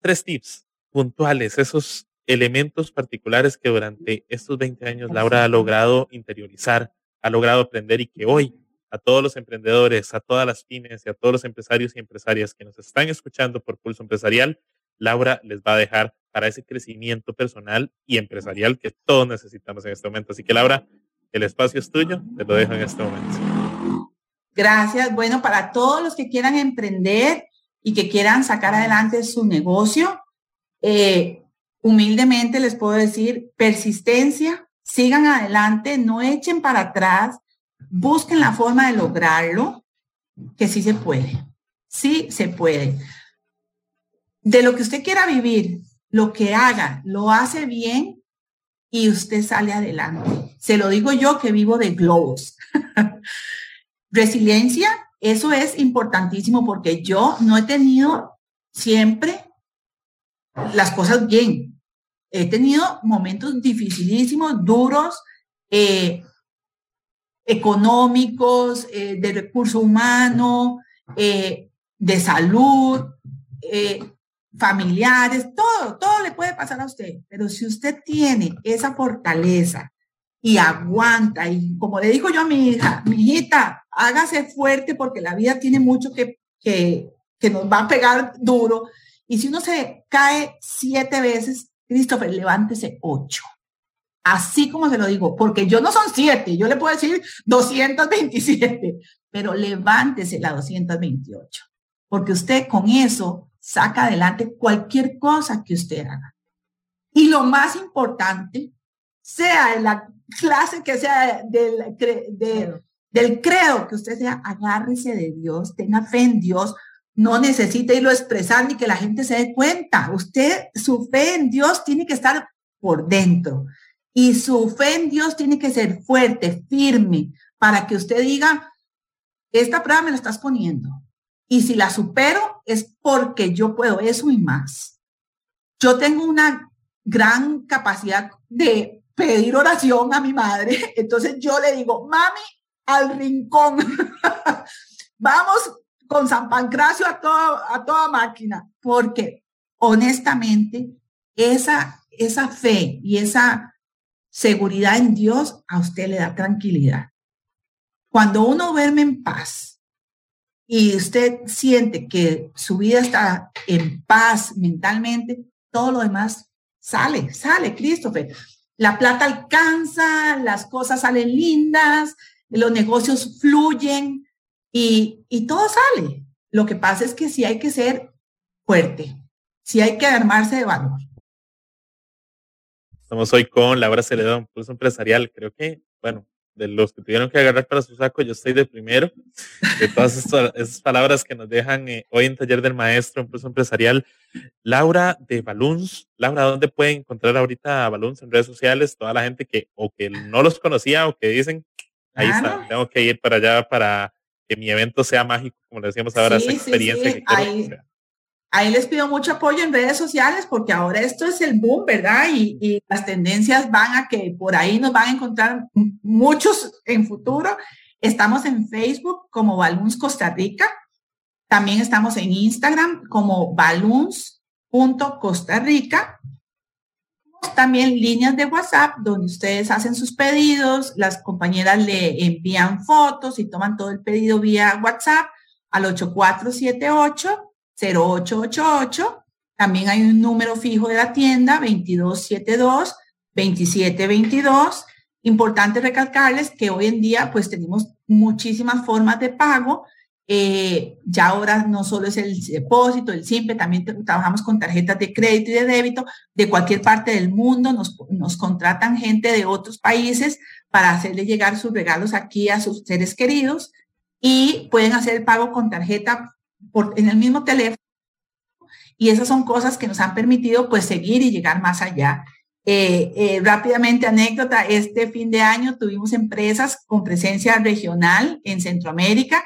S2: tres tips puntuales, esos elementos particulares que durante estos 20 años Laura ha logrado interiorizar, ha logrado aprender y que hoy a todos los emprendedores, a todas las pymes y a todos los empresarios y empresarias que nos están escuchando por Pulso Empresarial, Laura les va a dejar para ese crecimiento personal y empresarial que todos necesitamos en este momento. Así que Laura, el espacio es tuyo, te lo dejo en este momento.
S4: Gracias. Bueno, para todos los que quieran emprender y que quieran sacar adelante su negocio, eh, humildemente les puedo decir, persistencia, sigan adelante, no echen para atrás, busquen la forma de lograrlo, que sí se puede, sí se puede. De lo que usted quiera vivir, lo que haga, lo hace bien y usted sale adelante. Se lo digo yo que vivo de globos. [laughs] Resiliencia, eso es importantísimo porque yo no he tenido siempre las cosas bien. He tenido momentos dificilísimos, duros, eh, económicos, eh, de recurso humano, eh, de salud, familiares, todo, todo le puede pasar a usted, pero si usted tiene esa fortaleza y aguanta, y como le digo yo a mi hija, mi hijita, hágase fuerte porque la vida tiene mucho que, que, que nos va a pegar duro, y si uno se cae siete veces, Christopher, levántese ocho. Así como se lo digo, porque yo no son siete, yo le puedo decir 227, pero levántese la 228, porque usted con eso saca adelante cualquier cosa que usted haga. Y lo más importante, sea en la clase que sea del, del credo que usted sea, agárrese de Dios, tenga fe en Dios, no necesita irlo a expresar ni que la gente se dé cuenta. Usted, su fe en Dios tiene que estar por dentro y su fe en Dios tiene que ser fuerte, firme, para que usted diga, esta prueba me la estás poniendo. Y si la supero es porque yo puedo eso y más. Yo tengo una gran capacidad de pedir oración a mi madre. [laughs] Entonces yo le digo, mami, al rincón. [laughs] Vamos con San Pancracio a, todo, a toda máquina, porque honestamente esa, esa fe y esa seguridad en Dios a usted le da tranquilidad. Cuando uno duerme en paz y usted siente que su vida está en paz mentalmente, todo lo demás sale, sale, Christopher. La plata alcanza, las cosas salen lindas, los negocios fluyen y, todo sale. Lo que pasa es que sí hay que ser fuerte, sí hay que armarse de valor.
S2: Estamos hoy con Laura Celedón, empresarial. Creo que, bueno, de los que tuvieron que agarrar para su saco, yo estoy de primero. De todas esas palabras que nos dejan eh, hoy en Taller del Maestro, Empresarial. Laura de Balloons. Laura, ¿dónde pueden encontrar ahorita a Balloons en redes sociales? Toda la gente que o que no los conocía o que dicen, ahí está, tengo que ir para allá para que mi evento sea mágico, como le decíamos ahora, esa experiencia que quiero
S4: ahí les pido mucho apoyo en redes sociales porque ahora esto es el boom, ¿verdad? Y, las tendencias van a que por ahí nos van a encontrar muchos en futuro. Estamos en Facebook como Balloons Costa Rica. También estamos en Instagram como balloons.costarrica. También líneas de WhatsApp donde ustedes hacen sus pedidos, las compañeras le envían fotos y toman todo el pedido vía WhatsApp al 8478 0888. También hay un número fijo de la tienda, 2272 2722. Importante recalcarles que hoy en día pues tenemos muchísimas formas de pago. Eh, ya ahora no solo es el depósito, el simple, también trabajamos con tarjetas de crédito y de débito de cualquier parte del mundo. Nos, nos contratan gente de otros países para hacerle llegar sus regalos aquí a sus seres queridos y pueden hacer el pago con tarjeta en el mismo teléfono. Y esas son cosas que nos han permitido pues seguir y llegar más allá. Eh, eh, rápidamente, anécdota, este fin de año tuvimos empresas con presencia regional en Centroamérica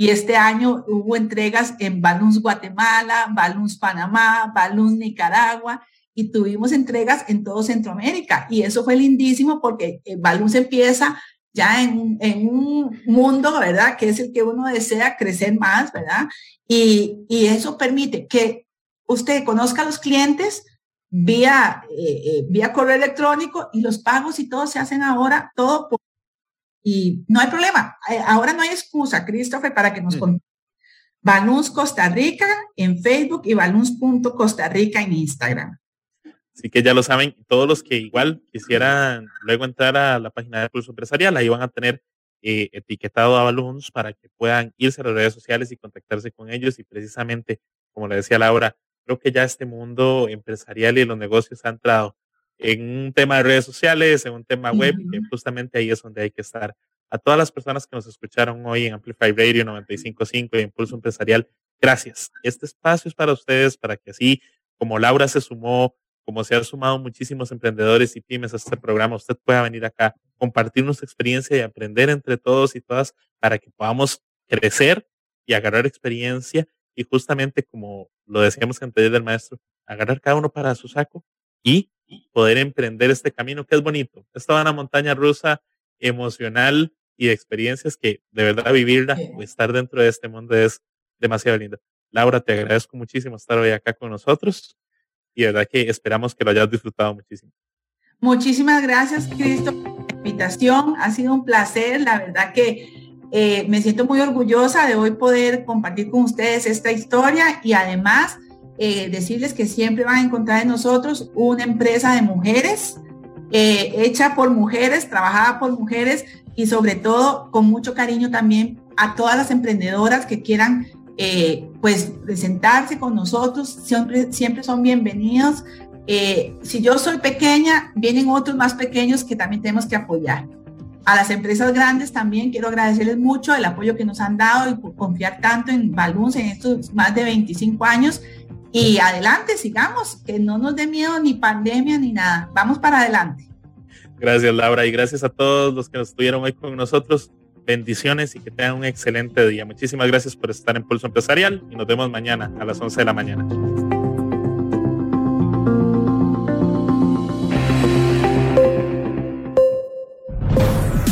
S4: y este año hubo entregas en Balloons Guatemala, Balloons Panamá, Balloons Nicaragua y tuvimos entregas en todo Centroamérica. Y eso fue lindísimo porque eh, Balloons empieza ya en, un mundo, ¿verdad? Que es el que uno desea crecer más, ¿verdad? Y, y eso permite que usted conozca a los clientes vía, eh, eh, vía correo electrónico y los pagos y todo se hacen ahora, todo por, y no hay problema. Eh, ahora no hay excusa, Christopher, para que nos mm. Balloons Costa Rica en Facebook y Balloons.Costa Rica en Instagram.
S2: Así que ya lo saben, todos los que igual quisieran luego entrar a la página de Pulso Empresarial, ahí van a tener etiquetado a Balloons para que puedan irse a las redes sociales y contactarse con ellos. Y precisamente, como le decía Laura, creo que ya este mundo empresarial y los negocios han entrado en un tema de redes sociales, en un tema web, que justamente ahí es donde hay que estar. A todas las personas que nos escucharon hoy en Amplify Radio 955 y Impulso Empresarial, gracias. Este espacio es para ustedes, para que así como Laura se sumó, como se han sumado muchísimos emprendedores y pymes a este programa, usted pueda venir acá, compartir nuestra experiencia y aprender entre todos y todas para que podamos crecer y agarrar experiencia y justamente como lo decíamos antes del maestro, agarrar cada uno para su saco y poder emprender este camino que es bonito. Esta va una montaña rusa emocional y de experiencias que de verdad vivirla o estar dentro de este mundo es demasiado lindo. Laura, te agradezco muchísimo estar hoy acá con nosotros y de verdad que esperamos que lo hayas disfrutado muchísimo.
S4: Muchísimas gracias, Cristo, por la invitación. Ha sido un placer. La verdad que eh, me siento muy orgullosa de hoy poder compartir con ustedes esta historia y además eh, decirles que siempre van a encontrar en nosotros una empresa de mujeres, eh, hecha por mujeres, trabajada por mujeres y sobre todo con mucho cariño también a todas las emprendedoras que quieran pues presentarse con nosotros, siempre, siempre son bienvenidos. eh, si yo soy pequeña, vienen otros más pequeños que también tenemos que apoyar. A las empresas grandes también quiero agradecerles mucho el apoyo que nos han dado y por confiar tanto en Balloons en estos más de 25 años. Y adelante, sigamos, que no nos dé miedo ni pandemia ni nada. Vamos para adelante.
S2: Gracias, Laura, y gracias a todos los que nos estuvieron hoy con nosotros. Bendiciones y que tengan un excelente día. Muchísimas gracias por estar en Pulso Empresarial y nos vemos mañana a las 11 de la mañana.